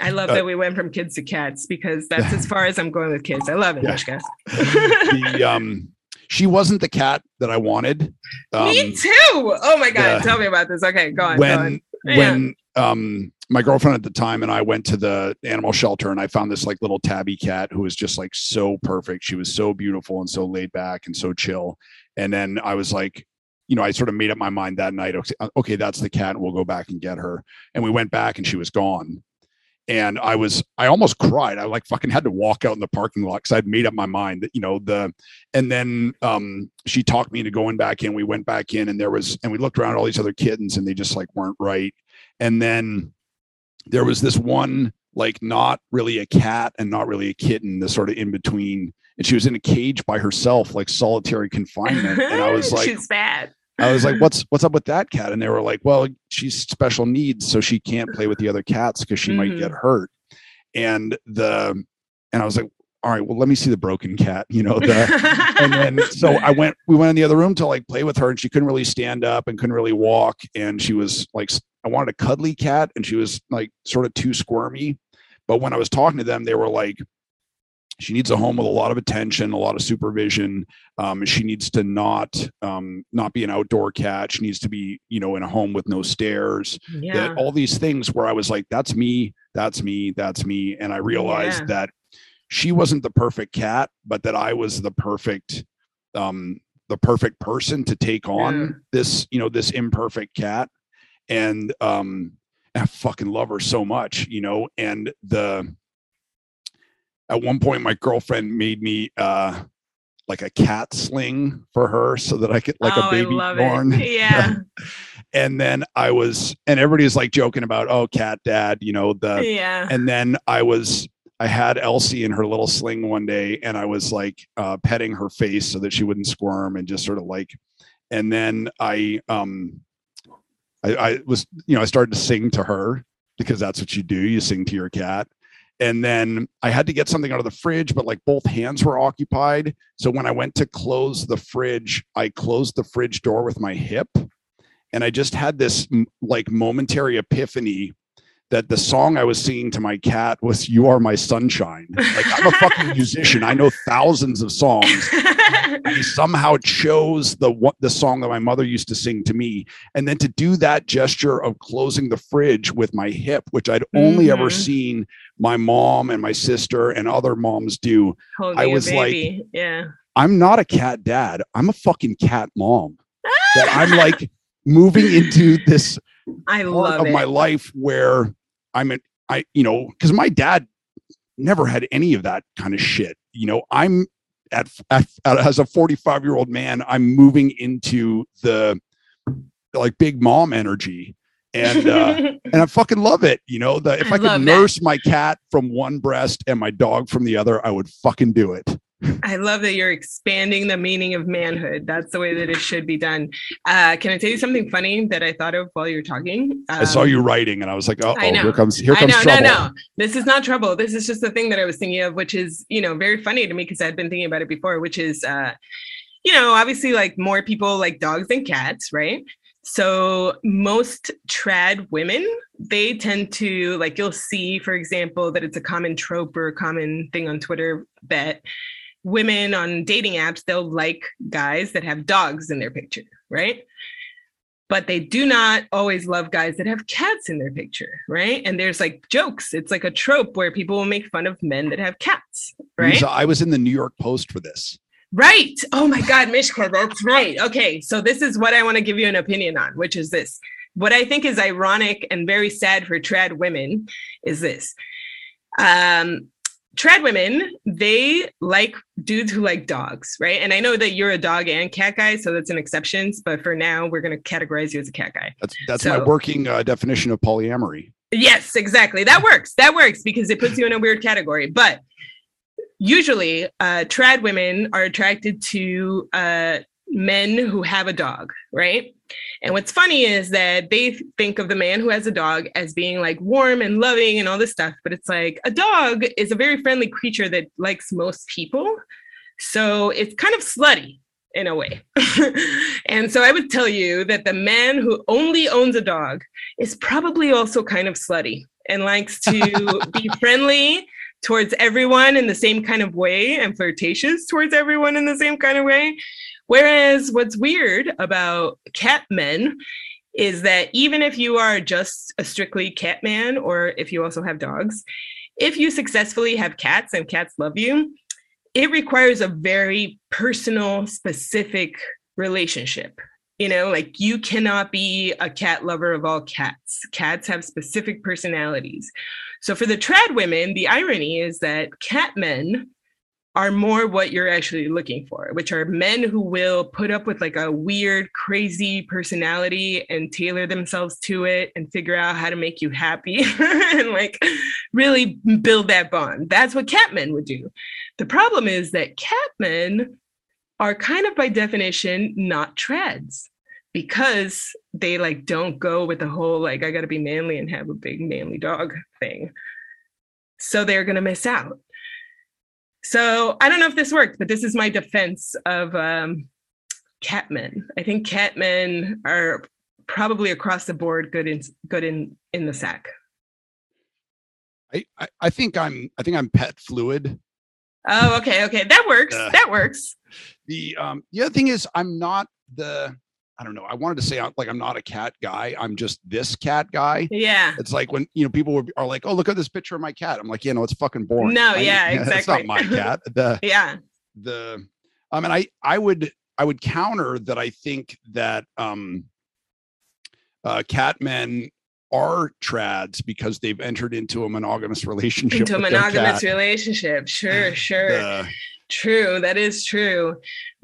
I love uh, that we went from kids to cats because that's as far as I'm going with kids. I love it, yeah. the um she wasn't the cat that I wanted. Um, me too. Oh my god, tell me about this. Okay, go on. When go on. when um my girlfriend at the time and I went to the animal shelter and I found this like little tabby cat who was just like so perfect. She was so beautiful and so laid back and so chill. And then I was like, you know, I sort of made up my mind that night. Okay, okay, that's the cat. We'll go back and get her. And we went back and she was gone. And I was, I almost cried. I like fucking had to walk out in the parking lot because I'd made up my mind that, you know, the, and then um, she talked me into going back in. We went back in and there was, and we looked around all these other kittens and they just like weren't right. And then there was this one like not really a cat and not really a kitten, the sort of in between. And she was in a cage by herself, like solitary confinement. And I was like, she's bad. I was like, what's what's up with that cat? And they were like, well, she's special needs, so she can't play with the other cats because she mm-hmm. might get mm-hmm. hurt. And the and I was like, all right, well, let me see the broken cat, you know. The, and then so I went, we went in the other room to like play with her, and she couldn't really stand up and couldn't really walk, and she was like I wanted a cuddly cat and she was like sort of too squirmy. But when I was talking to them, they were like, she needs a home with a lot of attention, a lot of supervision. Um, she needs to not um, not be an outdoor cat. She needs to be, you know, in a home with no stairs. Yeah. That all these things where I was like, that's me, that's me, that's me, and I realized Yeah. that she wasn't the perfect cat, but that I was the perfect, um, the perfect person to take on Yeah. this, you know, this imperfect cat, and um, I fucking love her so much, you know, and the at one point my girlfriend made me uh like a cat sling for her so that I could like oh, a BabyBjörn. It. Yeah. and then I was and everybody's like joking about oh cat dad, you know, the yeah. and then I was I had Elsie in her little sling one day and I was like uh petting her face so that she wouldn't squirm and just sort of like and then I um I, I was you know I started to sing to her because that's what you do you sing to your cat. And then I had to get something out of the fridge but like both hands were occupied. So when I went to close the fridge I closed the fridge door with my hip. And I just had this like momentary epiphany that the song I was singing to my cat was "You Are My Sunshine." Like I'm a fucking musician. I know thousands of songs. I somehow chose the what the song that my mother used to sing to me, and then to do that gesture of closing the fridge with my hip, which I'd only ever Mhm. seen my mom and my sister and other moms do. Holding I was like- yeah. I'm not a cat dad. I'm a fucking cat mom. That I'm like moving into this I part love of it. my life where I'm an I you know because my dad never had any of that kind of shit. You know, I'm at, at, at as a 45 year old man, I'm moving into the like big mom energy, and uh, and I fucking love it. You know, the if I I, could love that. nurse my cat from one breast and my dog from the other, I would fucking do it. I love that you're expanding the meaning of manhood. That's the way that it should be done. Uh, can I tell you something funny that I thought of while you were talking? I saw Um, you writing, and I was like, oh, I here comes here I comes know, trouble. no, no. This is not trouble. This is just the thing that I was thinking of, which is, you know, very funny to me because I'd been thinking about it before, which is, uh, you know, obviously like more people like dogs than cats, right? So most trad women, they tend to like you'll see, for example, that it's a common trope or a common thing on Twitter that women on dating apps, they'll like guys that have dogs in their picture, right? But they do not always love guys that have cats in their picture, right? And there's like jokes. It's like a trope where people will make fun of men that have cats, right? Lisa, I was in the New York Post for this. Right. Oh my God, Mishka, that's right. Okay. So this is what I want to give you an opinion on, which is this. What I think is ironic and very sad for trad women is this. Um, trad women, they like dudes who like dogs, right? And I know that you're a dog and cat guy, so that's an exception. But for now, we're going to categorize you as a cat guy. That's that's my working uh, definition of polyamory. Yes, exactly. That works. That works because it puts you in a weird category. But usually, uh, trad women are attracted to uh, men who have a dog, right? And what's funny is that they think of the man who has a dog as being like warm and loving and all this stuff. But it's like a dog is a very friendly creature that likes most people. So it's kind of slutty in a way. and so I would tell you that the man who only owns a dog is probably also kind of slutty and likes to be friendly towards everyone in the same kind of way and flirtatious towards everyone in the same kind of way. Whereas what's weird about cat men is that even if you are just a strictly cat man or if you also have dogs, if you successfully have cats and cats love you, it requires a very personal, specific relationship. You know, like you cannot be a cat lover of all cats. Cats have specific personalities. So for the trad women, the irony is that cat men are more what you're actually looking for, which are men who will put up with like a weird, crazy personality and tailor themselves to it and figure out how to make you happy and like really build that bond. That's what catmen would do. The problem is that catmen are kind of by definition not trads because they like don't go with the whole like I got to be manly and have a big manly dog thing. So they're going to miss out. So I don't know if this worked, but this is my defense of um, catmen. I think catmen are probably across the board good in good in in the sack. I, I, I think I'm I think I'm pet fluid. Oh, okay, okay, that works. Uh, that works. The um the other thing is I'm not the I don't know. I wanted to say I'm- like I'm not a cat guy. I'm just this cat guy. Yeah. It's like when you know people were, are like, "Oh, look at this picture of my cat." I'm like, "Yeah, no, it's fucking boring." No, I- yeah, It's exactly. not my cat. The Yeah. the I mean, I I would I would counter that. I think that um, uh, cat men are trads because they've entered into a monogamous relationship. Into a monogamous relationship. Sure, sure. The- True. That is true.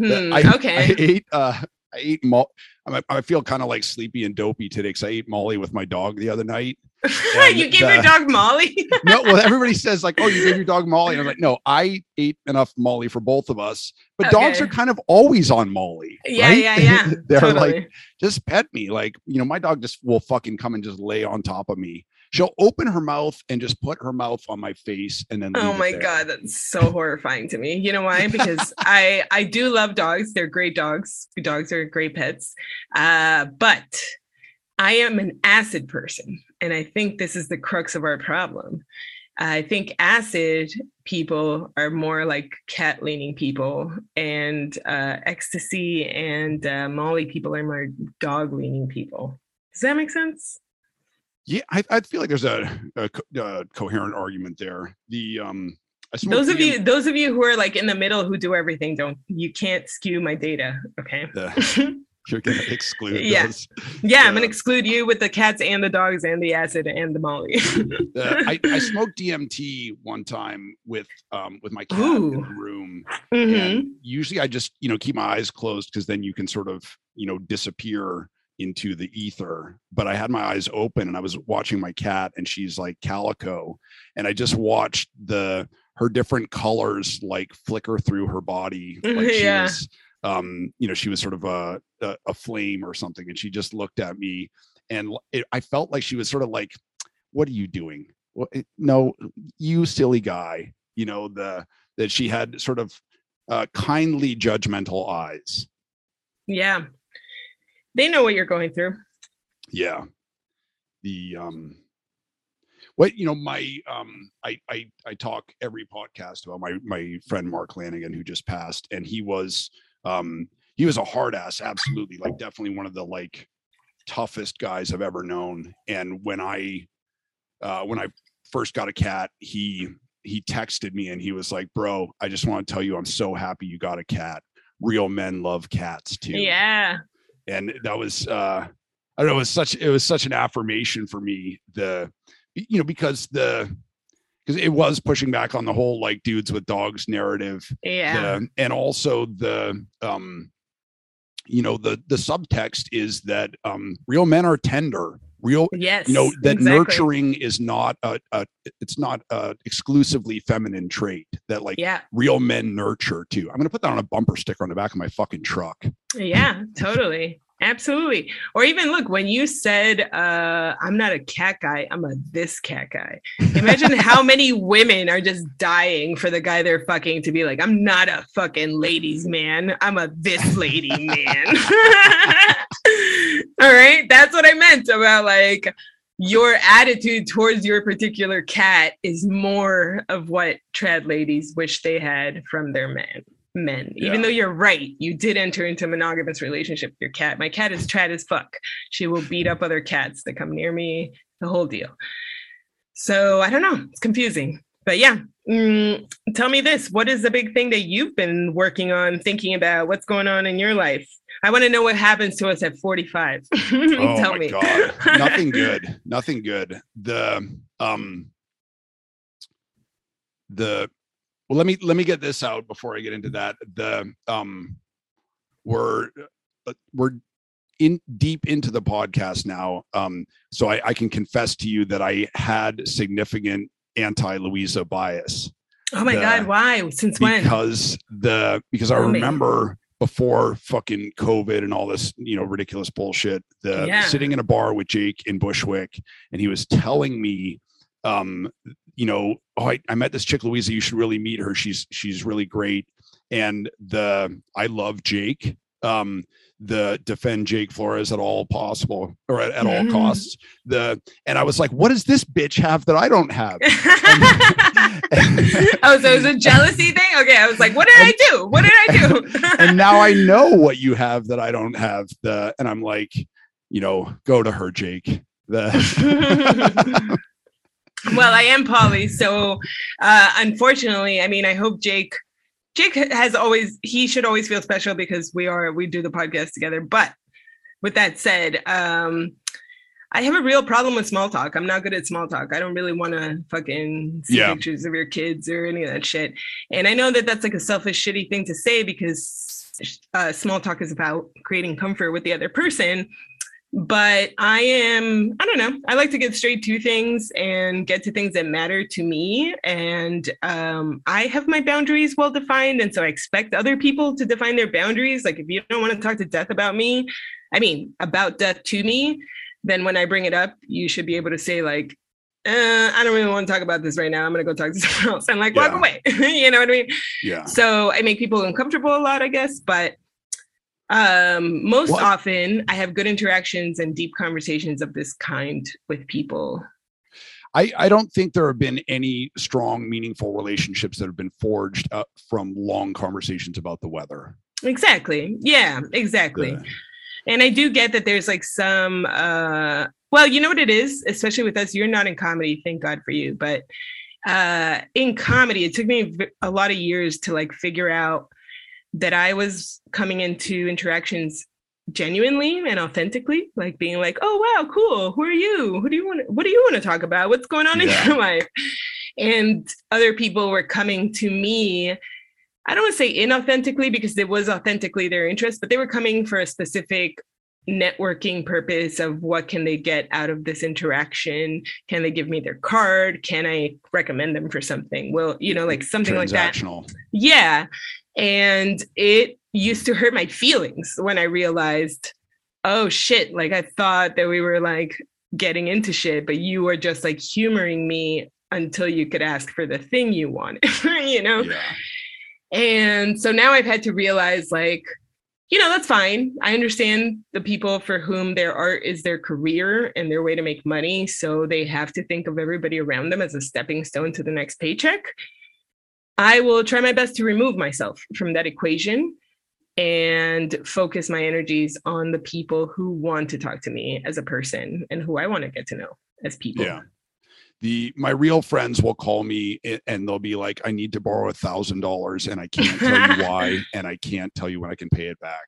Hmm, I, I okay. ate uh, I ate Mo- I, I feel kind of like sleepy and dopey today because I ate Molly with my dog the other night. you gave your uh, dog Molly? no, well, everybody says like, "Oh, you gave your dog Molly," and I'm like, "No, I ate enough Molly for both of us." But dogs are kind of always on Molly. yeah, right? yeah, yeah. They're totally. like, just pet me. Like, you know, my dog just will fucking come and just lay on top of me. She'll open her mouth and just put her mouth on my face, and then. Oh my god, that's so horrifying to me. You know why? Because I I do love dogs. They're great dogs. Dogs are great pets. Uh, but I am an acid person, and I think this is the crux of our problem. I think acid people are more like cat leaning people, and uh, ecstasy and uh, Molly people are more dog leaning people. Does that make sense? Yeah, I, I feel like there's a, a co- uh, coherent argument there. The um, I those of you those of you who are like in the middle who do everything don't you can't skew my data okay the- you're gonna exclude Yeah. those. yeah i'm gonna Uh, exclude you with the cats and the dogs and the acid and the molly The- I, I smoked DMT one time with um with my cat in the room, Mhm. and usually I just you know keep my eyes closed because then you can sort of you know disappear into the ether. But I had my eyes open and I was watching my cat, and she's like calico, and I just watched the her different colors like flicker through her body, like she Yeah. was um you know she was sort of a, a a flame or something, and she just looked at me, and it, I felt like she was sort of like, "What are you doing?" Well, it, no, you silly guy. You know the that she had sort of uh, kindly judgmental eyes. yeah they know what you're going through Yeah. The um what you know, my um I I I talk every podcast about my my friend Mark Lanegan who just passed, and he was um he was a hard ass, absolutely, like definitely one of the like toughest guys I've ever known. And when I uh when I first got a cat, he he texted me and he was like, Bro, I just want to tell you I'm so happy you got a cat. Real men love cats too yeah and that was uh i don't know it was such it was such an affirmation for me the you know because the because it was pushing back on the whole like dudes with dogs narrative. Yeah. The- and also the um you know the the subtext is that um real men are tender real yes you know that exactly. nurturing is not a, a it's not a exclusively feminine trait that like yeah. real men nurture too. I'm gonna put that on a bumper sticker on the back of my fucking truck. Yeah totally absolutely. Or even look when you said uh i'm not a cat guy i'm a this cat guy. Imagine how many women are just dying for the guy they're fucking to be like i'm not a fucking ladies man i'm a this lady man. All right that's what i meant about like your attitude towards your particular cat is more of what trad ladies wish they had from their men. Men even though you're right you did enter into a monogamous relationship with your cat. My cat is trad as fuck. She will beat up other cats that come near me. The whole deal. So i don't know. It's confusing. But yeah mm, tell me this. What is the big thing that you've been working on thinking about? What's going on in your life? I want to know what happens to us at 45 oh tell my me. God. Nothing good. Nothing good. The um the well let me let me get this out before i get into that. The um we're uh, we're in deep into the podcast now um so i i can confess to you that i had significant anti-luisa bias. Oh my the- god why? Since when? Because the because I remember before fucking COVID and all this, you know, ridiculous bullshit, the Yeah. sitting in a bar with Jake in Bushwick, and he was telling me, um, you know, oh, I, I met this chick Luisa, you should really meet her. She's she's really great. And the I love Jake. um, the defend Jake Flores at all possible or at, at all costs. The and I was like, what does this bitch have that I don't have? oh, so it was a jealousy thing? Okay. I was like, what did I do? What did I do? and now I know what you have that I don't have. The and I'm like, you know, go to her, Jake. The well, I am poly, so uh unfortunately, I mean, I hope Jake Jake has always he should always feel special because we are we do the podcast together. But with that said, um I have a real problem with small talk. I'm not good at small talk. I don't really want to fucking see Yeah. pictures of your kids or any of that shit. And I know that that's like a selfish, shitty thing to say because uh, small talk is about creating comfort with the other person. But I am, I don't know, I like to get straight to things and get to things that matter to me. And um, I have my boundaries well defined. And so I expect other people to define their boundaries. Like if you don't want to talk to death about me, I mean, about death to me, then when I bring it up, you should be able to say, like, uh, I don't really want to talk about this right now. I'm going to go talk to someone else and like walk away. you know what I mean? yeah. So I make people uncomfortable a lot, I guess. But um, most What? often, I have good interactions and deep conversations of this kind with people. I, I don't think there have been any strong, meaningful relationships that have been forged uh, from long conversations about the weather. Exactly. Yeah, exactly. And I do get that there's like some uh well, you know what it is, especially with us, you're not in comedy, thank God for you, but uh in comedy it took me a lot of years to like figure out that I was coming into interactions genuinely and authentically, like being like, "Oh wow, cool. Who are you? Who do you want what do you want to talk about? What's going on Yeah. in your life?" And other people were coming to me I don't want to say inauthentically because it was authentically their interest, but they were coming for a specific networking purpose of what can they get out of this interaction? Can they give me their card? Can I recommend them for something? Well, you know, like something like that. Yeah. And it used to hurt my feelings when I realized, oh shit, like I thought that we were like getting into shit, but you were just like humoring me until you could ask for the thing you wanted, you know? Yeah. And so now I've had to realize, like, you know, that's fine. I understand the people for whom their art is their career and their way to make money. So they have to think of everybody around them as a stepping stone to the next paycheck. I will try my best to remove myself from that equation and focus my energies on the people who want to talk to me as a person and who I want to get to know as people. Yeah. The my real friends will call me and they'll be like, I need to borrow a thousand dollars and I can't tell you why and I can't tell you when I can pay it back.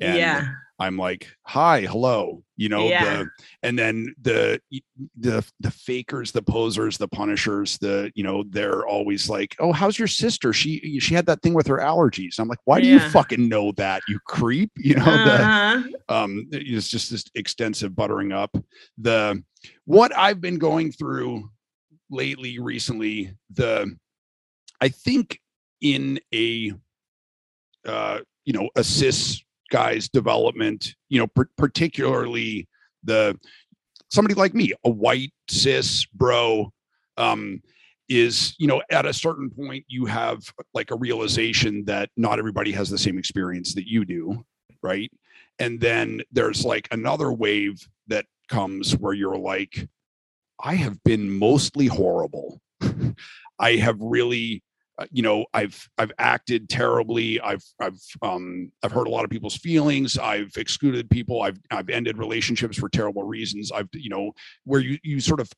And yeah. I'm like, hi, hello, you know, Yeah. the, and then the the the fakers, the posers, the punishers, the you know, they're always like, oh, how's your sister? She she had that thing with her allergies. I'm like, why do you fucking know that? You creep, you know. the, Uh-huh. um it's just this extensive buttering up the what i've been going through lately recently the i think in a uh you know a cis guy's development you know par- particularly the somebody like me a white cis bro um is you know at a certain point you have like a realization that not everybody has the same experience that you do right? And then there's like another wave that comes where you're like i have been mostly horrible. I have really you know i've i've acted terribly. I've i've um i've hurt a lot of people's feelings. I've excluded people. I've i've ended relationships for terrible reasons. I've you know where you you sort of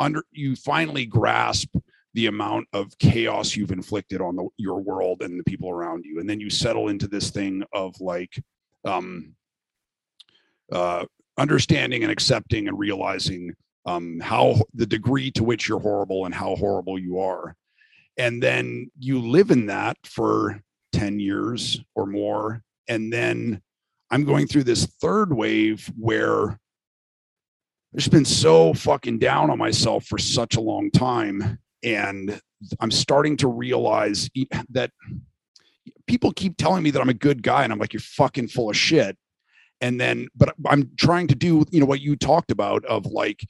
under you finally grasp the amount of chaos you've inflicted on the, your world and the people around you. And then you settle into this thing of like um uh understanding and accepting and realizing um how the degree to which you're horrible and how horrible you are and then you live in that for 10 years or more and then i'm going through this third wave where I've just been so fucking down on myself for such a long time and i'm starting to realize that people keep telling me that i'm a good guy and i'm like you're fucking full of shit. And then but i'm trying to do you know what you talked about of like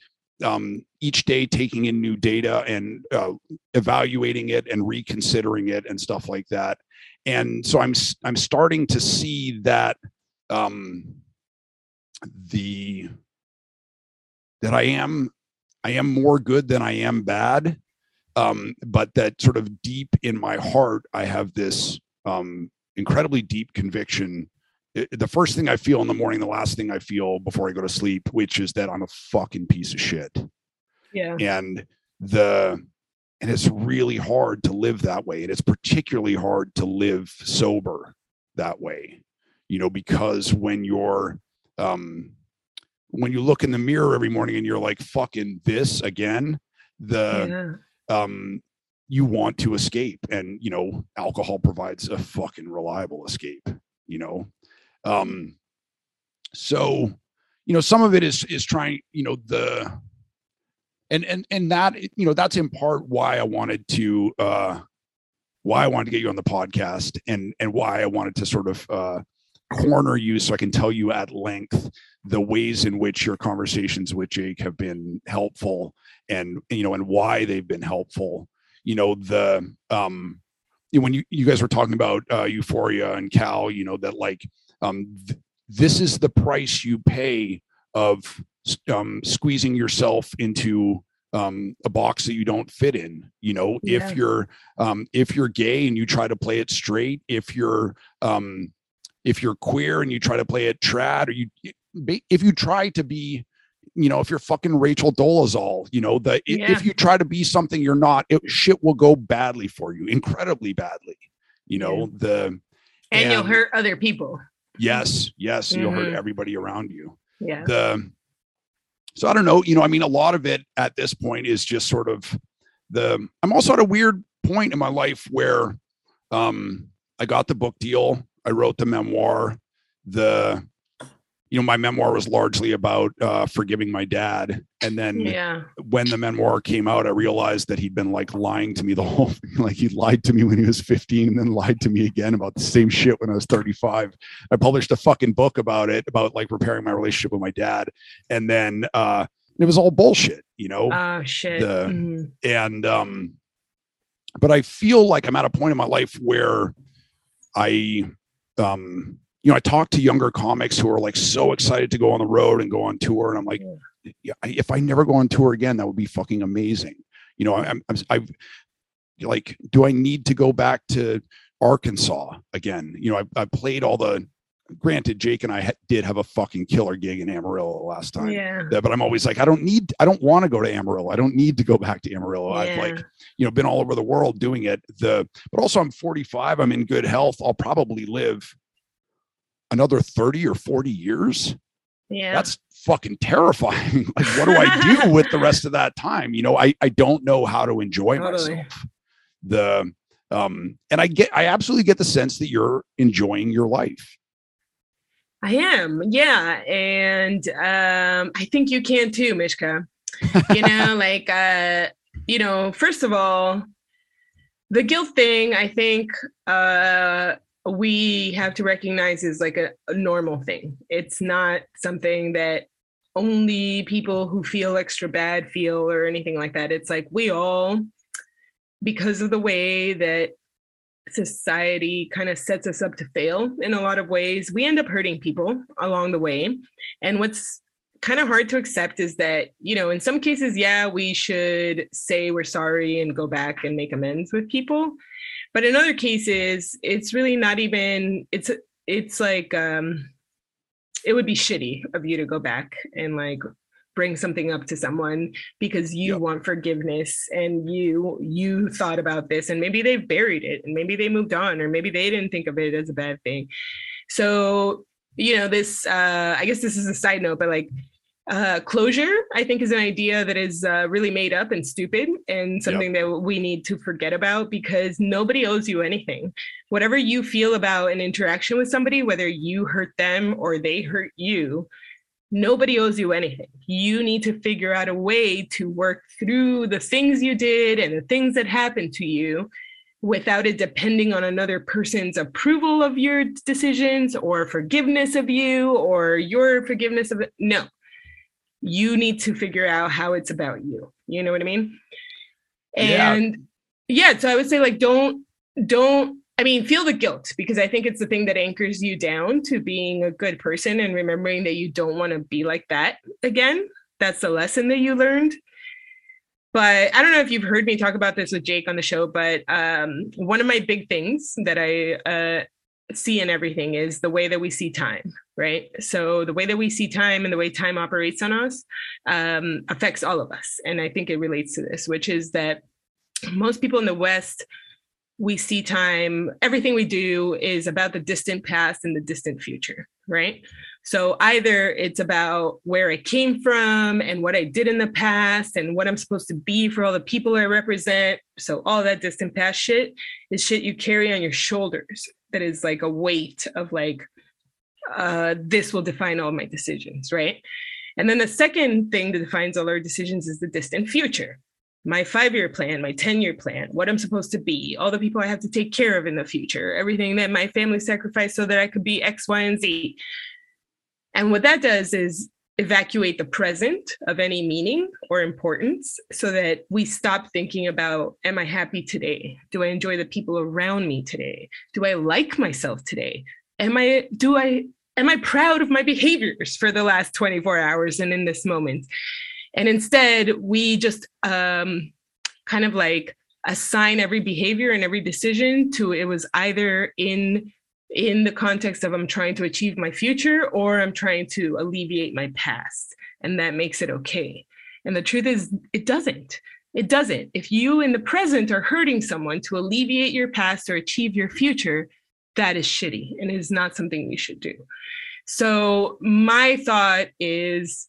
um, each day taking in new data and uh, evaluating it and reconsidering it and stuff like that. And so I'm I'm starting to see that um, the that I am I am more good than I am bad, um, but that sort of deep in my heart I have this um, incredibly deep conviction the first thing I feel in the morning, the last thing I feel before I go to sleep, which is that I'm a fucking piece of shit. Yeah. And the and it's really hard to live that way. And it's particularly hard to live sober that way, you know, because when you're um when you look in the mirror every morning and you're like fucking this again, the yeah. um you want to escape. And you know, alcohol provides a fucking reliable escape, you know um, so, you know, some of it is is trying, you know, the and and and that you know that's in part why I wanted to uh why I wanted to get you on the podcast and and why I wanted to sort of uh corner you so I can tell you at length the ways in which your conversations with Jake have been helpful and you know and why they've been helpful. You know, the um when you you guys were talking about uh euphoria and Cal, you know, that like um, th- this is the price you pay of um, squeezing yourself into um, a box that you don't fit in. You know, yeah. if you're um, if you're gay and you try to play it straight, if you're um, if you're queer and you try to play it trad, or you if you try to be you know, if you're fucking Rachel Dolezal, you know, the yeah. if you try to be something you're not, it, shit will go badly for you, incredibly badly. You know, yeah. the and, and, you'll hurt other people. Yes, yes, mm-hmm. you'll hurt everybody around you. Yeah. The so I don't know, you know, I mean, a lot of it at this point is just sort of the. I'm also at a weird point in my life where, um, I got the book deal. I wrote the memoir. The you know, my memoir was largely about uh, forgiving my dad. And then yeah. when the memoir came out, I realized that he'd been like lying to me the whole like he lied to me when he was 15 and then lied to me again about the same shit when I was 35. I published a fucking book about it, about like repairing my relationship with my dad. And then uh it was all bullshit, you know. Oh shit. The, mm-hmm. And um but I feel like I'm at a point in my life where I um you know, I talk to younger comics who are like so excited to go on the road and go on tour, and I'm like, yeah, if I never go on tour again, that would be fucking amazing. You know, I'm, I'm I've like, do I need to go back to Arkansas again? You know, I, I played all the. Granted, Jake and I ha- did have a fucking killer gig in Amarillo last time. Yeah. But I'm always like, I don't need, I don't want to go to Amarillo. I don't need to go back to Amarillo. Yeah. I've like, you know, been all over the world doing it. The, but also I'm 45. I'm in good health. I'll probably live another 30 or 40 years? Yeah. That's fucking terrifying. Like what do i do with the rest of that time? You know i i don't know how to enjoy totally. myself. The um and i get i absolutely get the sense that you're enjoying your life. I am yeah and um i think you can too mishka. You know like uh you know first of all the guilt thing i think uh we have to recognize is like a, a normal thing. It's not something that only people who feel extra bad feel or anything like that. It's like we all, because of the way that society kind of sets us up to fail in a lot of ways, we end up hurting people along the way. And what's kind of hard to accept is that, you know, in some cases, yeah, we should say we're sorry and go back and make amends with people. But in other cases, it's really not even it's it's like um it would be shitty of you to go back and like bring something up to someone because you yep. want forgiveness and you you thought about this and maybe they've buried it and maybe they moved on or maybe they didn't think of it as a bad thing so you know this uh i guess this is a side note but like uh, closure, I think, is an idea that is uh, really made up and stupid and something yep. that we need to forget about because nobody owes you anything. Whatever you feel about an interaction with somebody, whether you hurt them or they hurt you, nobody owes you anything. You need to figure out a way to work through the things you did and the things that happened to you without it depending on another person's approval of your decisions or forgiveness of you or your forgiveness of it. No, You need to figure out how it's about you. You know what I mean? Yeah. And yeah, so I would say like don't don't I mean feel the guilt because I think it's the thing that anchors you down to being a good person and remembering that you don't want to be like that again. That's the lesson that you learned. But I don't know if you've heard me talk about this with Jake on the show, but um, one of my big things that I uh, see in everything is the way that we see time, right? So the way that we see time and the way time operates on us um, affects all of us. And I think it relates to this, which is that most people in the West, we see time, everything we do is about the distant past and the distant future, right? So either it's about where I came from and what I did in the past and what I'm supposed to be for all the people I represent. So all that distant past shit is shit you carry on your shoulders that is like a weight of like, uh, this will define all my decisions, right? And then the second thing that defines all our decisions is the distant future. My five year plan, my 10 year plan, what I'm supposed to be, all the people I have to take care of in the future, everything that my family sacrificed so that I could be X, Y, and Z. And what that does is evacuate the present of any meaning or importance so that we stop thinking about am I happy today? Do I enjoy the people around me today? Do I like myself today? Am I do I am I proud of my behaviors for the last 24 hours and in this moment? And instead, we just um, kind of like assign every behavior and every decision to it was either in in the context of I'm trying to achieve my future or I'm trying to alleviate my past. And that makes it okay. And the truth is, it doesn't. It doesn't. If you in the present are hurting someone to alleviate your past or achieve your future, that is shitty and is not something you should do. So, my thought is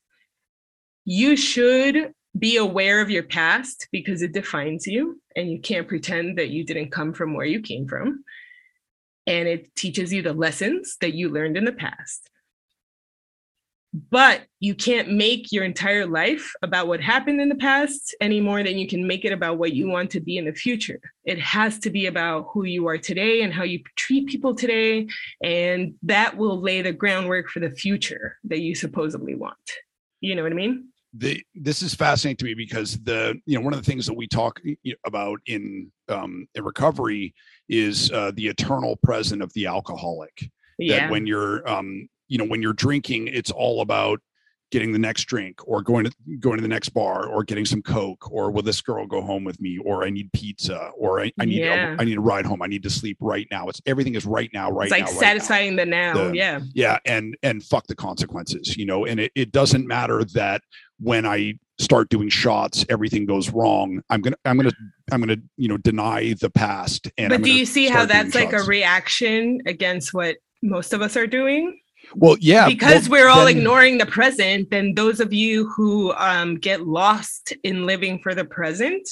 you should be aware of your past because it defines you and you can't pretend that you didn't come from where you came from and it teaches you the lessons that you learned in the past. But you can't make your entire life about what happened in the past any more than you can make it about what you want to be in the future. It has to be about who you are today and how you treat people today. And that will lay the groundwork for the future that you supposedly want. You know what I mean? the this is fascinating to me because the you know one of the things that we talk about in um in recovery is uh the eternal present of the alcoholic Yeah. that when you're um you know when you're drinking it's all about getting the next drink or going to going to the next bar or getting some coke or will this girl go home with me or i need pizza or i, I need Yeah. I need a ride home i need to sleep right now it's everything is right now right it's like now right now satisfying the now. The- yeah. yeah and and fuck the consequences you know and it, it doesn't matter that when i start doing shots everything goes wrong i'm gonna i'm gonna i'm gonna you know deny the past and but do you see how that's like a reaction against what most of us are doing? well yeah because well, we're all then- ignoring the present then those of you who um, get lost in living for the present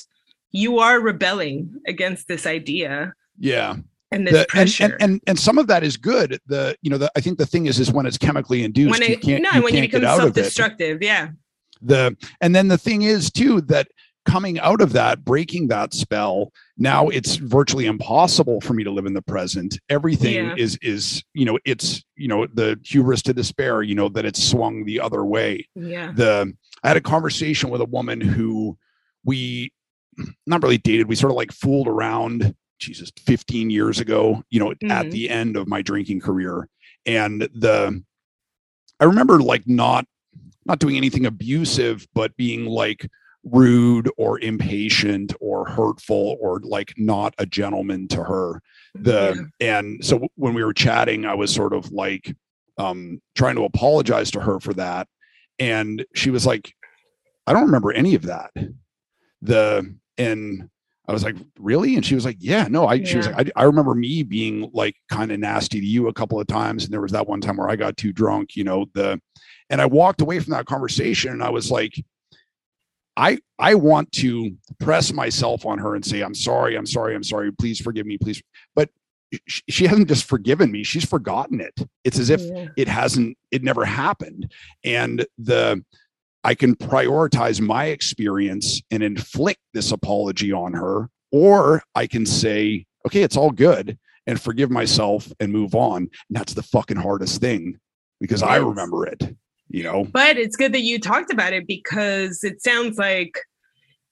you are rebelling against this idea yeah. and this The- and, pressure. and and and some of that is good the you know the, i think the thing is is when it's chemically induced when you can't no you when you can't get become it. self-destructive yeah the and then the thing is too that coming out of that breaking that spell now it's virtually impossible for me to live in the present everything Yeah. is is you know it's you know the hubris to despair you know that it's swung the other way yeah the i had a conversation with a woman who we not really dated we sort of like fooled around jesus 15 years ago you know at Mhm. the end of my drinking career and the i remember like not not doing anything abusive but being like rude or impatient or hurtful or like not a gentleman to her. The and so when we were chatting i was sort of like um trying to apologize to her for that. And she was like i don't remember any of that. The and i was like really? And she was like yeah no i she was like I, I remember me being like kind of nasty to you a couple of times and there was that one time where i got too drunk you know the and i walked away from that conversation and i was like i i want to press myself on her and say i'm sorry i'm sorry i'm sorry please forgive me please but she hasn't just forgiven me she's forgotten it. It's as if Yeah. it hasn't it never happened. And the i can prioritize my experience and inflict this apology on her or i can say okay it's all good and forgive myself and move on and that's the fucking hardest thing because i remember it you know. But it's good that you talked about it because it sounds like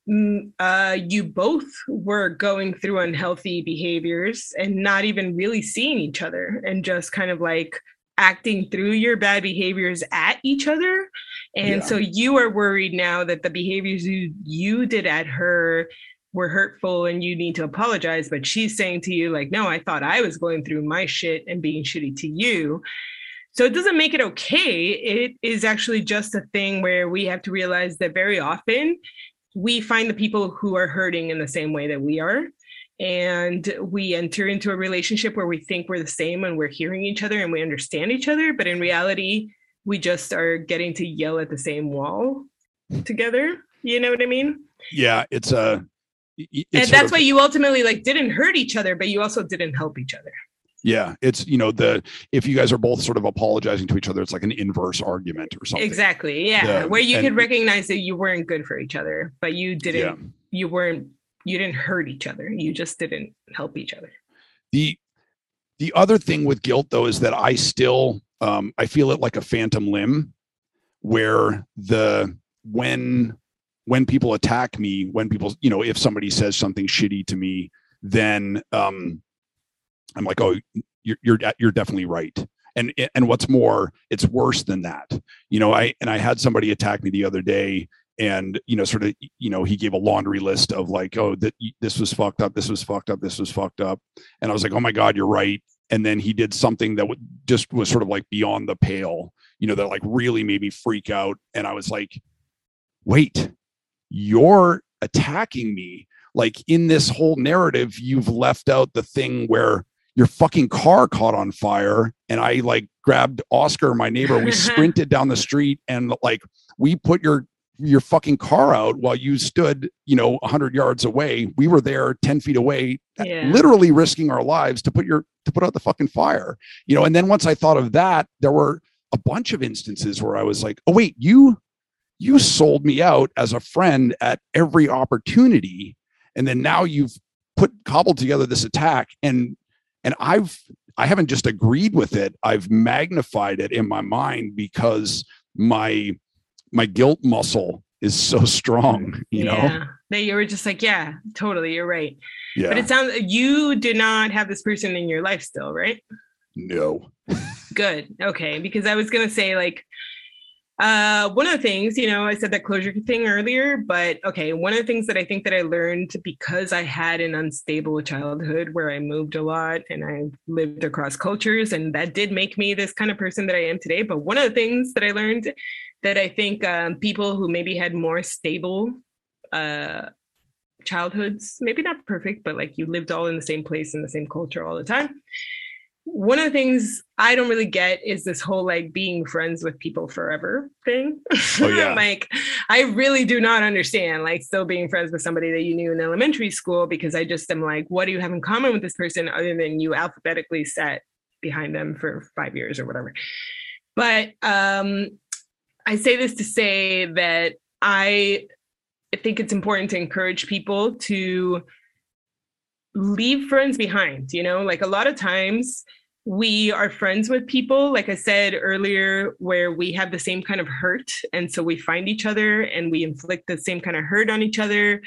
mm, uh, you both were going through unhealthy behaviors and not even really seeing each other and just kind of like acting through your bad behaviors at each other. And Yeah. so you are worried now that the behaviors you, you did at her were hurtful and you need to apologize. But she's saying to you, like, no, I thought I was going through my shit and being shitty to you. So it doesn't make it okay. It is actually just a thing where we have to realize that very often we find the people who are hurting in the same way that we are. And we enter into a relationship where we think we're the same and we're hearing each other and we understand each other. But in reality, we just are getting to yell at the same wall together. You know what I mean? Yeah, it's uh, a. it's and that's of- why you ultimately like didn't hurt each other, but you also didn't help each other. Yeah, it's you know the if you guys are both sort of apologizing to each other, it's like an inverse argument or something. Exactly. Yeah. Yeah, Where you and- could recognize that you weren't good for each other, but you didn't Yeah. you weren't you didn't hurt each other. You just didn't help each other. The the other thing with guilt though is that I still um I feel it like a phantom limb where the when when people attack me, when people, you know, if somebody says something shitty to me, then um I'm like, "Oh, you're you're you're definitely right." And and what's more, it's worse than that. You know, I and I had somebody attack me the other day and you know sort of you know he gave a laundry list of like oh that this was fucked up this was fucked up this was fucked up and i was like oh my god you're right and then he did something that would just was sort of like beyond the pale you know that like really made me freak out. And i was like wait you're attacking me. Like in this whole narrative you've left out the thing where your fucking car caught on fire and i like grabbed oscar my neighbor we sprinted down the street and like we put your your fucking car out while you stood you know 100 yards away. We were there 10 feet away Yeah. literally risking our lives to put your to put out the fucking fire you know? And then once i thought of that there were a bunch of instances where i was like oh wait you you sold me out as a friend at every opportunity. And then now you've put cobbled together this attack. And and i've i haven't just agreed with it. I've magnified it in my mind because my my guilt muscle is so strong you know yeah. That you were just like, yeah, totally, you're right. yeah But it sounds you do not have this person in your life still, right? no Good. Okay. Because I was gonna say like uh one of the things, you know, I said that closure thing earlier, but okay, one of the things that I think that I learned because I had an unstable childhood where I moved a lot and I lived across cultures, and that did make me this kind of person that I am today. But one of the things that I learned that I think um, people who maybe had more stable uh childhoods, maybe not perfect, but like you lived all in the same place in the same culture all the time. One of the things I don't really get is this whole like being friends with people forever thing. Oh, yeah. like I really do not understand like still being friends with somebody that you knew in elementary school because I just am like, what do you have in common with this person other than you alphabetically sat behind them for five years or whatever. But um I say this to say that I think it's important to encourage people to leave friends behind. You know, like a lot of times we are friends with people, like I said earlier, where we have the same kind of hurt. And so we find each other and we inflict the same kind of hurt on each other.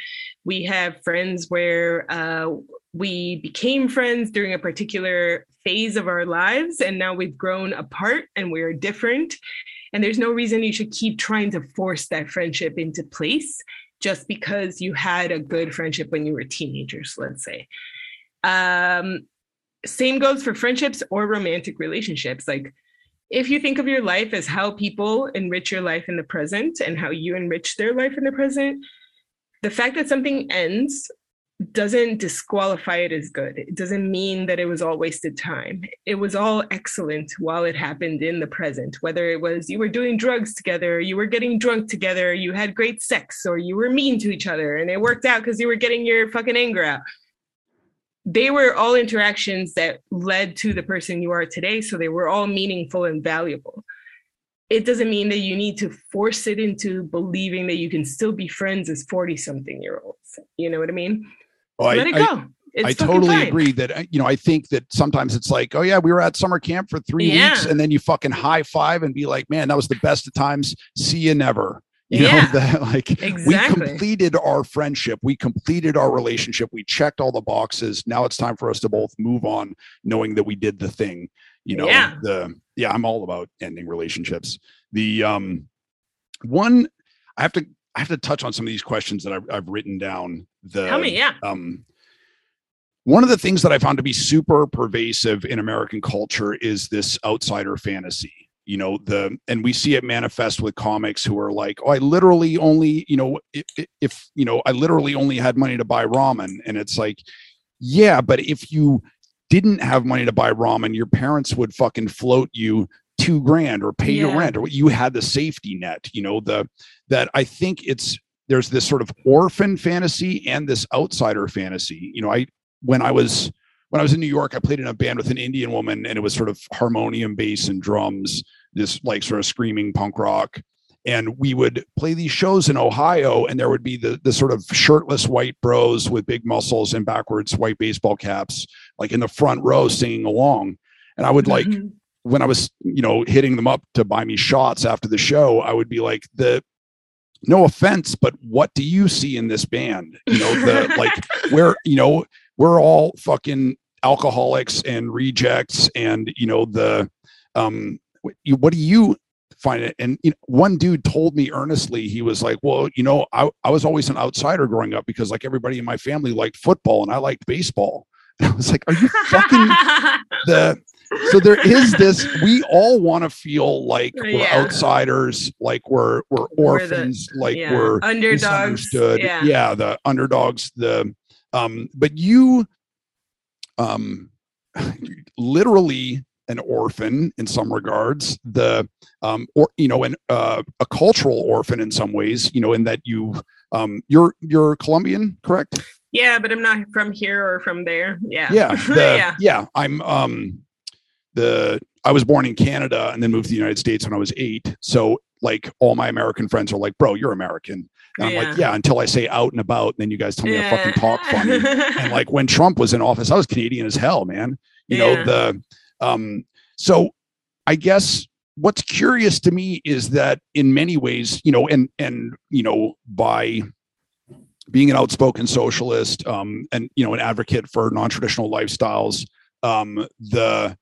We have friends where uh, we became friends during a particular phase of our lives, and now we've grown apart and we're different. And there's no reason you should keep trying to force that friendship into place just because you had a good friendship when you were teenagers, let's say. Um, same goes for friendships or romantic relationships. Like, if you think of your life as how people enrich your life in the present and how you enrich their life in the present, the fact that something ends doesn't disqualify it as good. It doesn't mean that it was all wasted time. It was all excellent while it happened in the present, whether it was you were doing drugs together, you were getting drunk together, you had great sex, or you were mean to each other and it worked out because you were getting your fucking anger out. They were all interactions that led to the person you are today. So they were all meaningful and valuable. It doesn't mean that you need to force it into believing that you can still be friends as 40 something year olds. You know what I mean? Well, Let I, it I- go. It's I totally fine. agree that uh, you know I think that sometimes it's like oh yeah we were at summer camp for three Yeah. weeks and then you fucking high five and be like man that was the best of times see you never you Yeah. know that like we completed our friendship we completed our relationship we checked all the boxes now it's time for us to both move on knowing that we did the thing you know Yeah. the yeah I'm all about ending relationships the um one I have to I have to touch on some of these questions that I've, I've written down the Tell me, yeah. um, one of the things that I found to be super pervasive in American culture is this outsider fantasy. You know, the and we see it manifest with comics who are like, "Oh, I literally only, you know, if, if you know, I literally only had money to buy ramen," and it's like, yeah, but if you didn't have money to buy ramen, your parents would fucking float you two grand or pay your rent, or you had the safety net. You know, the that I think it's there's this sort of orphan fantasy and this outsider fantasy. You know, I when I was when I was in New York, I played in a band with an Indian woman, and it was sort of harmonium, bass, and drums. This like sort of screaming punk rock, and we would play these shows in Ohio, and there would be the the sort of shirtless white bros with big muscles and backwards white baseball caps, like in the front row singing along. And I would like Mhm. when I was, you know, hitting them up to buy me shots after the show, I would be like, the no offense, but what do you see in this band? You know, the like where, you know, we're all fucking alcoholics and rejects and you know, the um what do you find it? And you know, one dude told me earnestly, he was like, Well, you know, I, I was always an outsider growing up because like everybody in my family liked football and I liked baseball. And I was like, Are you fucking the so there is this we all want to feel like we're Yeah. outsiders like we're we're We're the- orphans like yeah. we're underdogs. misunderstood Yeah. yeah the underdogs the um but you um literally an orphan in some regards the um or you know an uh, a cultural orphan in some ways you know in that you um you're you're colombian correct Yeah, but I'm not from here or from there. Yeah. yeah the- yeah. yeah i'm um the i was born in canada and then moved to the united states when i was eight. So like all my american friends are like bro you're american. And i'm like yeah. Until i say out and about and then you guys tell me i fucking talk funny. And like when trump was in office i was canadian as hell man. You know the um so i guess what's curious to me is that in many ways you know and and you know by being an outspoken socialist um and you know an advocate for non-traditional lifestyles um the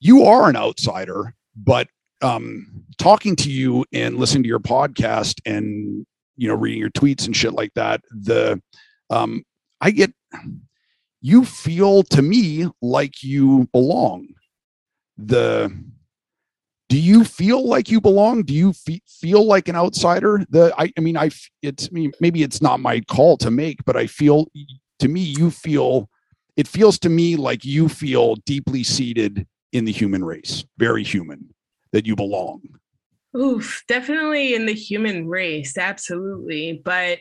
you are an outsider but um talking to you and listening to your podcast and you know reading your tweets and shit like that the um i get you feel to me like you belong. The do you feel like you belong? Do you fe- feel like an outsider? The i, I mean i it's I mean, maybe it's not my call to make but i feel to me you feel it feels to me like you feel deeply seated in the human race very human that you belong Oof, definitely in the human race, absolutely. But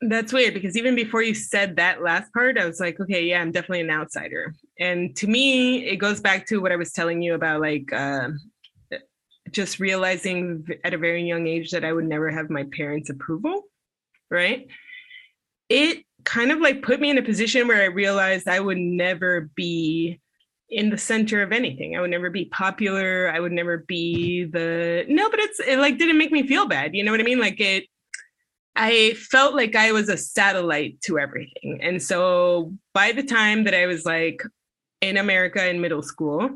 that's weird because even before you said that last part, I was like, okay, yeah, I'm definitely an outsider. And to me, it goes back to what I was telling you about like uh, just realizing at a very young age that I would never have my parents' approval, right? It kind of like put me in a position where I realized I would never be in the center of anything. I would never be popular. I would never be the no, but it's it like didn't make me feel bad. You know what I mean? Like it I felt like I was a satellite to everything. And so by the time that I was like in America in middle school,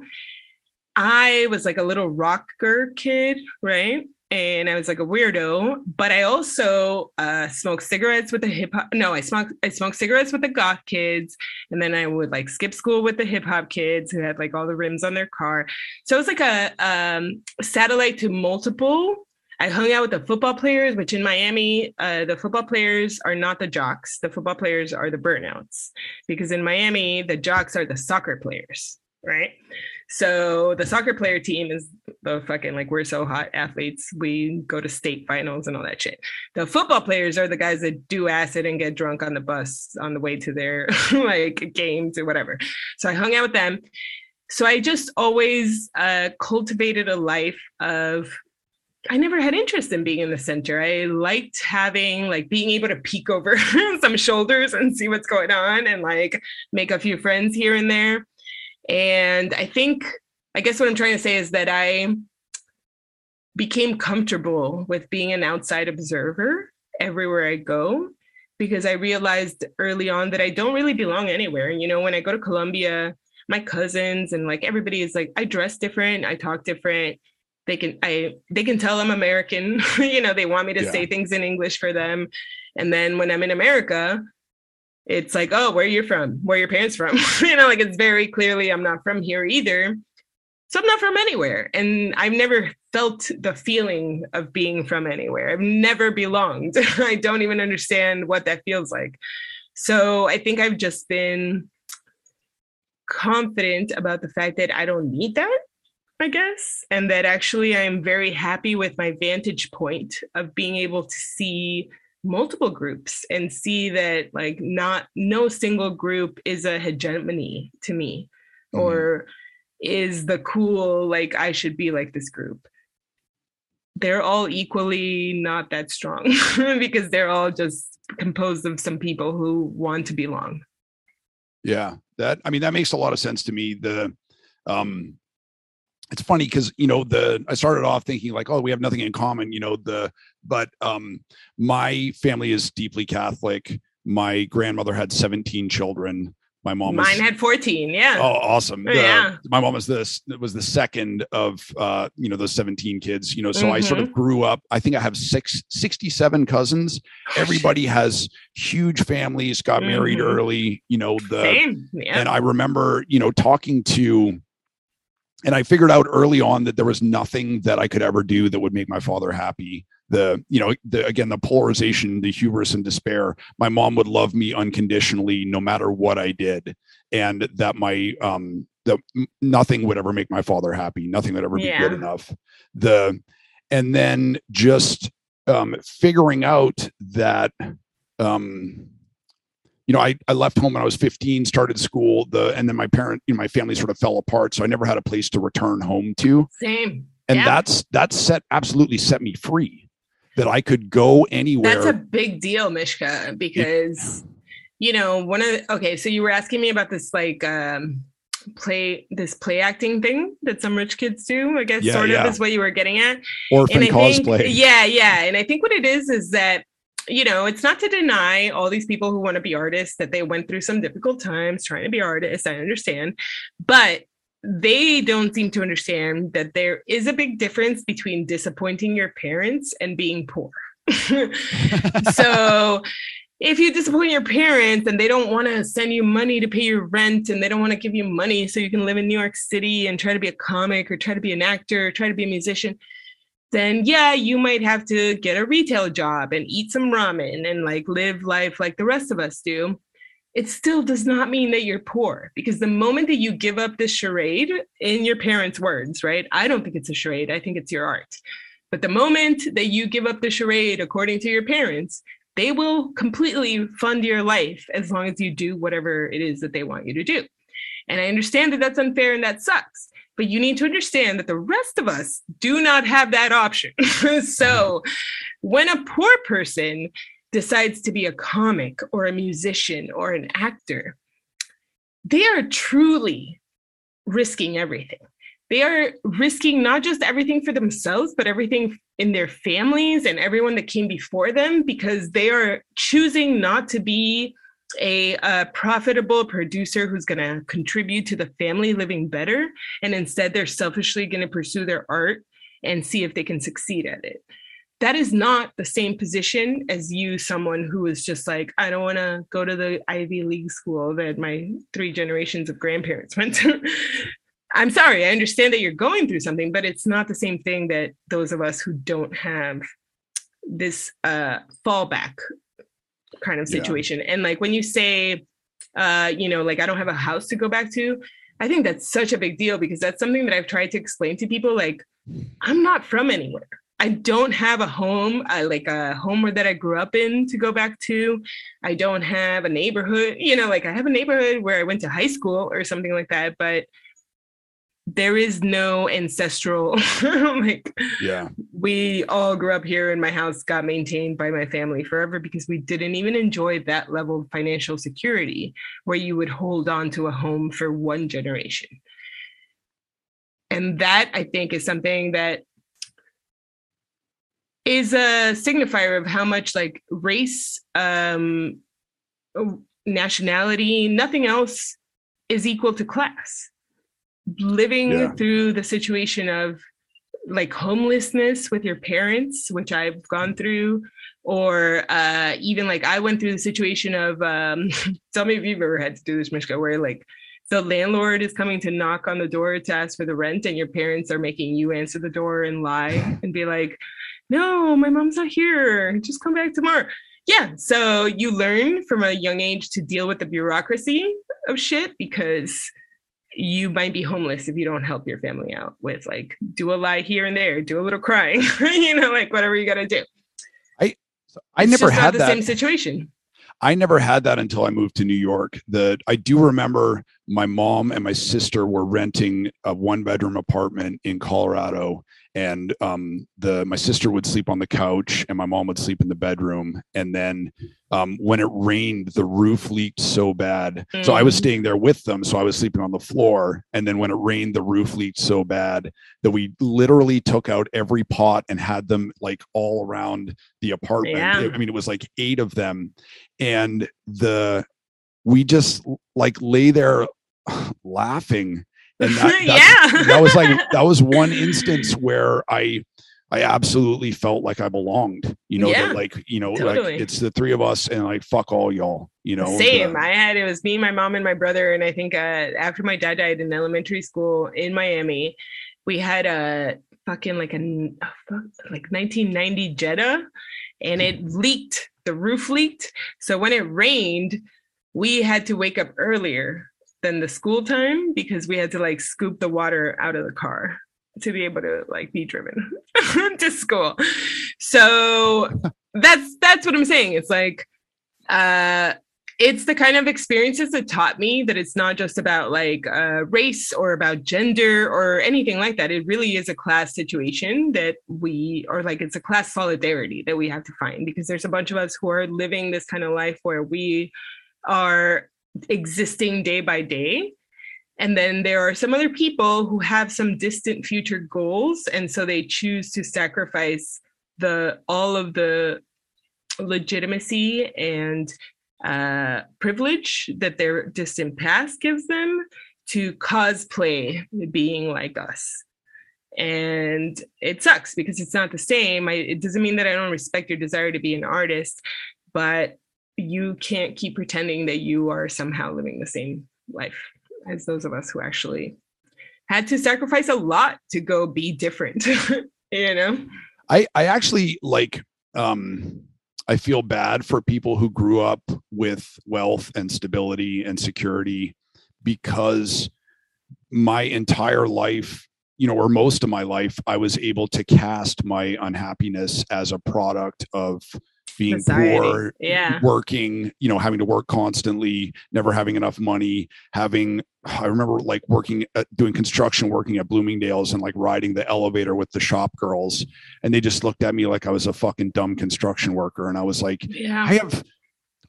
I was like a little rocker kid, right? And I was like a weirdo, but I also uh, smoked cigarettes with the hip hop. No, I smoked I smoked cigarettes with the goth kids, and then I would like skip school with the hip hop kids who had like all the rims on their car. So it was like a um, satellite to multiple. I hung out with the football players, which in Miami, uh, the football players are not the jocks. The football players are the burnouts, because in Miami, the jocks are the soccer players, right? So the soccer player team is the fucking like we're so hot athletes. We go to state finals and all that shit. The football players are the guys that do acid and get drunk on the bus on the way to their like games or whatever. So I hung out with them. So I just always uh, cultivated a life of I never had interest in being in the center. I liked having like being able to peek over some shoulders and see what's going on and like make a few friends here and there. And I think, I guess what I'm trying to say is that I became comfortable with being an outside observer everywhere I go because I realized early on that I don't really belong anywhere. You know, when I go to Colombia, my cousins and like everybody is like, I dress different, I talk different they can i they can tell i'm american you know they want me to yeah. say things in english for them and then when i'm in america it's like oh where are you're from? Where are your parents from? You know like it's very clearly i'm not from here either. So i'm not from anywhere. And i've never felt the feeling of being from anywhere. I've never belonged. I don't even understand what that feels like. So i think i've just been confident about the fact that i don't need that I guess, and that actually I am very happy with my vantage point of being able to see multiple groups and see that like not no single group is a hegemony to me mm-hmm. or is the cool like I should be like this group. They're all equally not that strong because they're all just composed of some people who want to belong. Yeah, that I mean that makes a lot of sense to me. The um it's funny because you know the i started off thinking like oh we have nothing in common you know the but um my family is deeply catholic my grandmother had 17 children my mom mine was, had 14 yeah oh awesome the, yeah my mom was this was the second of uh you know those 17 kids you know so mm-hmm. i sort of mm-hmm. grew up i think i have six 67 cousins everybody has huge families got mm-hmm. married early you know the Same. Yeah. and i remember you know talking to and I figured out early on that there was nothing that I could ever do that would make my father happy. The, you know, the, again, the polarization, the hubris and despair. My mom would love me unconditionally, no matter what I did, and that my, um, that nothing would ever make my father happy. Nothing would ever yeah. be good enough. The, and then just um, figuring out that, um, you know, I, I left home when I was 15, started school, the and then my parent, you know, my family sort of fell apart. So I never had a place to return home to. Same. And yeah. that's that set absolutely set me free. That I could go anywhere. That's a big deal, Mishka, because you know, one of the, okay, so you were asking me about this like um play this play acting thing that some rich kids do i guess yeah, sort of yeah. is what you were getting at orphan cosplay think, yeah yeah and i think what it is is that you know, it's not to deny all these people who want to be artists that they went through some difficult times trying to be artists. I understand. But they don't seem to understand that there is a big difference between disappointing your parents and being poor. so if you disappoint your parents and they don't want to send you money to pay your rent and they don't want to give you money so you can live in New York City and try to be a comic or try to be an actor or try to be a musician, then yeah, you might have to get a retail job and eat some ramen and like live life like the rest of us do. It still does not mean that you're poor because the moment that you give up this charade, in your parents' words, right? I don't think it's a charade, I think it's your art. But the moment that you give up the charade according to your parents, they will completely fund your life as long as you do whatever it is that they want you to do. And I understand that that's unfair and that sucks. But you need to understand that the rest of us do not have that option. so when a poor person decides to be a comic or a musician or an actor, they are truly risking everything. They are risking not just everything for themselves, but everything in their families and everyone that came before them because they are choosing not to be a, a, profitable producer who's going to contribute to the family living better. And instead, they're selfishly going to pursue their art and see if they can succeed at it. That is not the same position as you, someone who is just like, I don't want to go to the Ivy League school that my three generations of grandparents went to. I'm sorry, I understand that you're going through something, but it's not the same thing that those of us who don't have this uh, fallback kind of situation. Yeah. And like when you say, uh, you know, like I don't have a house to go back to, I think that's such a big deal because that's something that I've tried to explain to people. Like, I'm not from anywhere. I don't have a home, uh, like a home that I grew up in to go back to. I don't have a neighborhood, you know, like I have a neighborhood where I went to high school or something like that. But there is no ancestral like yeah. we all grew up here and my house got maintained by my family forever because we didn't even enjoy that level of financial security where you would hold on to a home for one generation. And that i think is something that is a signifier of how much like race um nationality nothing else is equal to class living Yeah. through the situation of like homelessness with your parents which i've gone through or uh even like i went through the situation of um tell me if you've ever had to do this mishka where like the landlord is coming to knock on the door to ask for the rent and your parents are making you answer the door and lie and be like no my mom's not here just come back tomorrow yeah so you learn from a young age to deal with the bureaucracy of shit because you might be homeless if you don't help your family out with like do a lie here and there do a little crying you know like whatever you gotta do I It's never had the that. same situation I never had that until I moved to New York. The I do remember my mom and my sister were renting a one bedroom apartment in Colorado and um the my sister would sleep on the couch and my mom would sleep in the bedroom. And then um when it rained the roof leaked so bad. So i was Mhm. staying there with them so i was sleeping on the floor. And then when it rained the roof leaked so bad that we literally took out every pot and had them like all around the apartment. Yeah. i mean it was like eight of them. And the we just like lay there laughing and that, yeah that was like that was one instance where i i absolutely felt like i belonged you know Yeah, that like you know totally. like it's the three of us and like fuck all y'all you know Same. I had it was me, my mom, and my brother. And I think uh, after my dad died in elementary school in Miami, we had a fucking like a fuck- like 1990 Jetta, and it leaked. The roof leaked. So when it rained, we had to wake up earlier than the school time because we had to like scoop the water out of the car to be able to like be driven to school. So that's that's what I'm saying. It's like uh it's the kind of experiences that taught me that it's not just about like uh, race or about gender or anything like that. It really is a class situation that we, or like it's a class solidarity that we have to find because there's a bunch of us who are living this kind of life where we are existing day by day. And then there are some other people who have some distant future goals. And so they choose to sacrifice the all of the legitimacy and uh, privilege that their distant past gives them to cosplay being like us. And it sucks because it's not the same. I, it doesn't mean that I don't respect your desire to be an artist, but you can't keep pretending that you are somehow living the same life as those of us who actually had to sacrifice a lot to go be different, you know? I I actually like um I feel bad for people who grew up with wealth and stability and security because my entire life, you know, or most of my life, I was able to cast my unhappiness as a product of being Society. poor, Yeah. working, you know, having to work constantly, never having enough money, having I remember like working at doing construction, working at Bloomingdale's and like riding the elevator with the shop girls. And they just looked at me like I was a fucking dumb construction worker. And I was like, Yeah. I have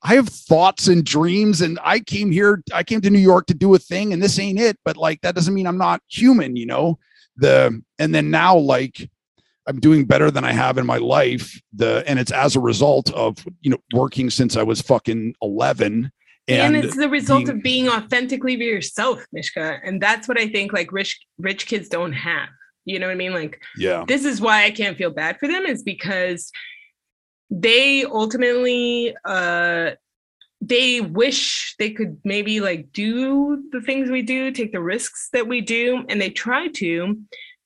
I have thoughts and dreams and I came here I came to New York to do a thing and this ain't it but like that doesn't mean I'm not human you know the and then now like I'm doing better than I have in my life the and it's as a result of you know working since I was fucking 11 and, and, it's the result being- of being authentically yourself mishka and that's what i think like rich rich kids don't have you know what i mean? Like yeah. this is why i can't feel bad for them is because they ultimately uh they wish they could maybe like do the things we do take the risks that we do and they try to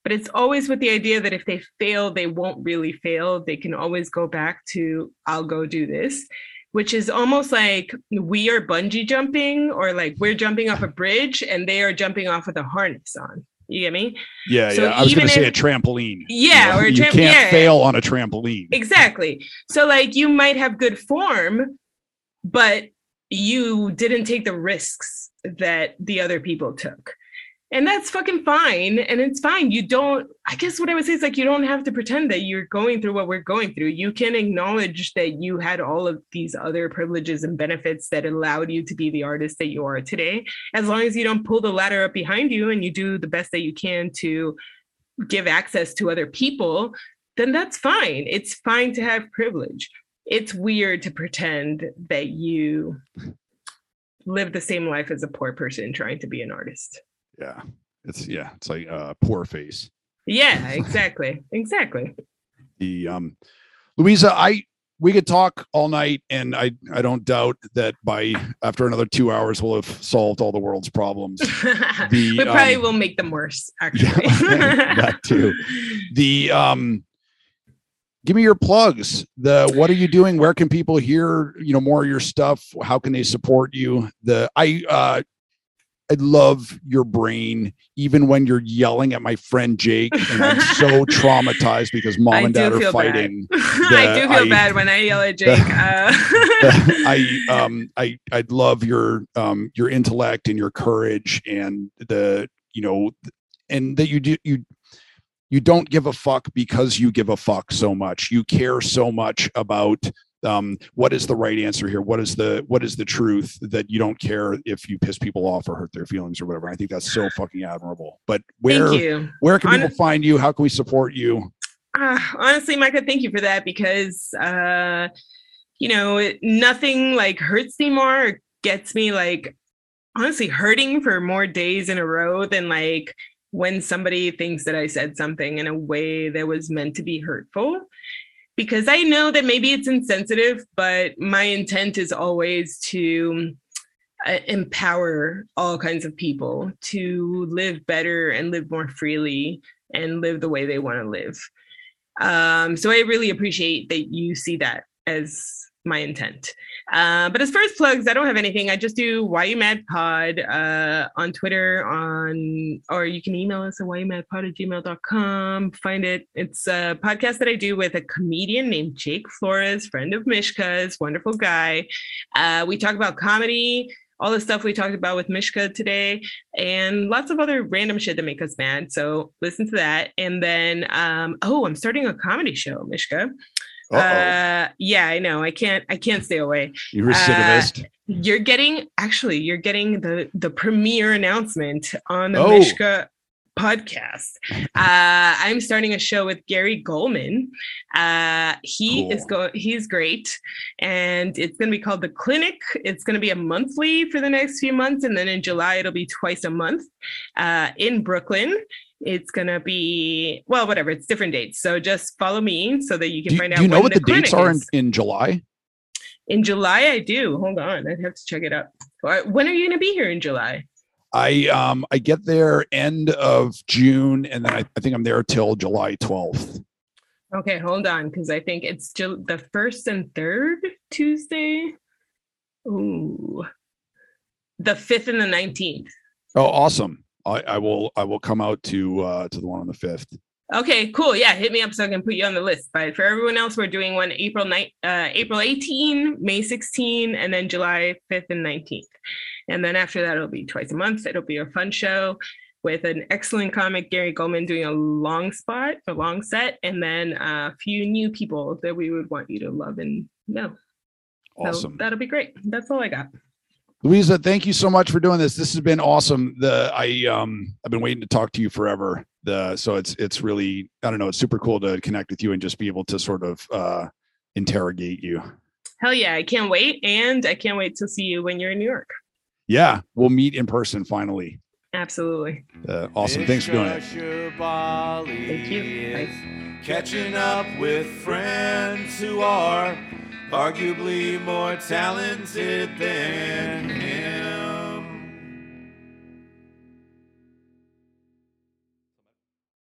but it's always with the idea that if they fail they won't really fail they can always go back to i'll go do this which is almost like we are bungee jumping or like we're jumping off a bridge and they are jumping off with a harness on you get me yeah so yeah I was going even to say a trampoline Yeah, you, know? or a trampoline. you can't yeah. fail on a trampoline Exactly. So like you might have good form, but you didn't take the risks that the other people took. And that's fucking fine and it's fine. You don't i guess what i would say is like you don't have to pretend that you're going through what we're going through. You can acknowledge that you had all of these other privileges and benefits that allowed you to be the artist that you are today. As long as you don't pull the ladder up behind you and you do the best that you can to give access to other people then that's fine. It's fine to have privilege. It's weird to pretend that you live the same life as a poor person trying to be an artist yeah. It's yeah it's like uh poor face. Yeah exactly exactly. The um luisa i we could talk all night and i i don't doubt that by after another two hours we'll have solved all the world's problems. The, we probably um, will make them worse actually. yeah, that too. The um give me your plugs. The what are you doing? Where can people hear you know more of your stuff? How can they support you? The i uh I love your brain, even when you're yelling at my friend Jake, and I'm so traumatized because mom and dad are fighting. I do feel I, bad when I yell at Jake. Uh. I um I I love your um your intellect and your courage and the you know and that you do you you don't give a fuck because you give a fuck so much. You care so much about um, what is the right answer here? What is the what is the truth that you don't care if you piss people off or hurt their feelings or whatever? I think that's so fucking admirable. But where where can people find you? How can we support you? uh, honestly mishka thank you for that because uh you know nothing like hurts me more or gets me like honestly hurting for more days in a row than like when somebody thinks that I said something in a way that was meant to be hurtful because I know that maybe it's insensitive, but my intent is always to uh, empower all kinds of people to live better and live more freely and live the way they want to live. Um, so I really appreciate that you see that as my intent. Uh, but as far as plugs, I don't have anything. I just do Why You Mad Pod uh, on Twitter, on or you can email us at whyumadpod at gmail.com. Find it. It's a podcast that I do with a comedian named Jake Flores, friend of Mishka's, wonderful guy. Uh, we talk about comedy, all the stuff we talked about with Mishka today, and lots of other random shit that make us mad. So listen to that. And then, um, oh, I'm starting a comedy show, Mishka. Uh, yeah, I know. I can't. I can't stay away. You recidivist. Uh, you're getting actually. You're getting the the premiere announcement on the oh. Mishka podcast. Uh, I'm starting a show with Gary Gulman. Uh, he cool. is going. He's great, and it's going to be called the Clinic. It's going to be a monthly for the next few months, and then in July it'll be twice a month uh, in Brooklyn. It's gonna be well, whatever. It's different dates. So just follow me so that you can do, find out. Do you know what the, the dates are in, in July? In July, I do. Hold on, I'd have to check it out. When are you gonna be here in July? I um I get there end of June, and then I, I think I'm there till July 12th. Okay, hold on, because I think it's still the first and third Tuesday. Ooh, the fifth and the nineteenth. Oh, awesome! I, I will I will come out to uh to the one on the fifth. Okay, cool. Yeah, hit me up so I can put you on the list. But for everyone else, we're doing one April night, uh, April 18, May 16, and then July 5th and 19th. And then after that, it'll be twice a month. It'll be a fun show with an excellent comic, Gary Gulman, doing a long spot, a long set, and then a few new people that we would want you to love and know. Awesome. So that'll be great. That's all I got. Luisa, thank you so much for doing this. This has been awesome. The I um I've been waiting to talk to you forever. The so it's it's really I don't know, it's super cool to connect with you and just be able to sort of uh interrogate you. Hell yeah, I can't wait and I can't wait to see you when you're in New York. Yeah, we'll meet in person finally. Absolutely. Uh, awesome. Thanks for doing it. Thank you. Bye. Catching up with friends who are arguably more talented than him.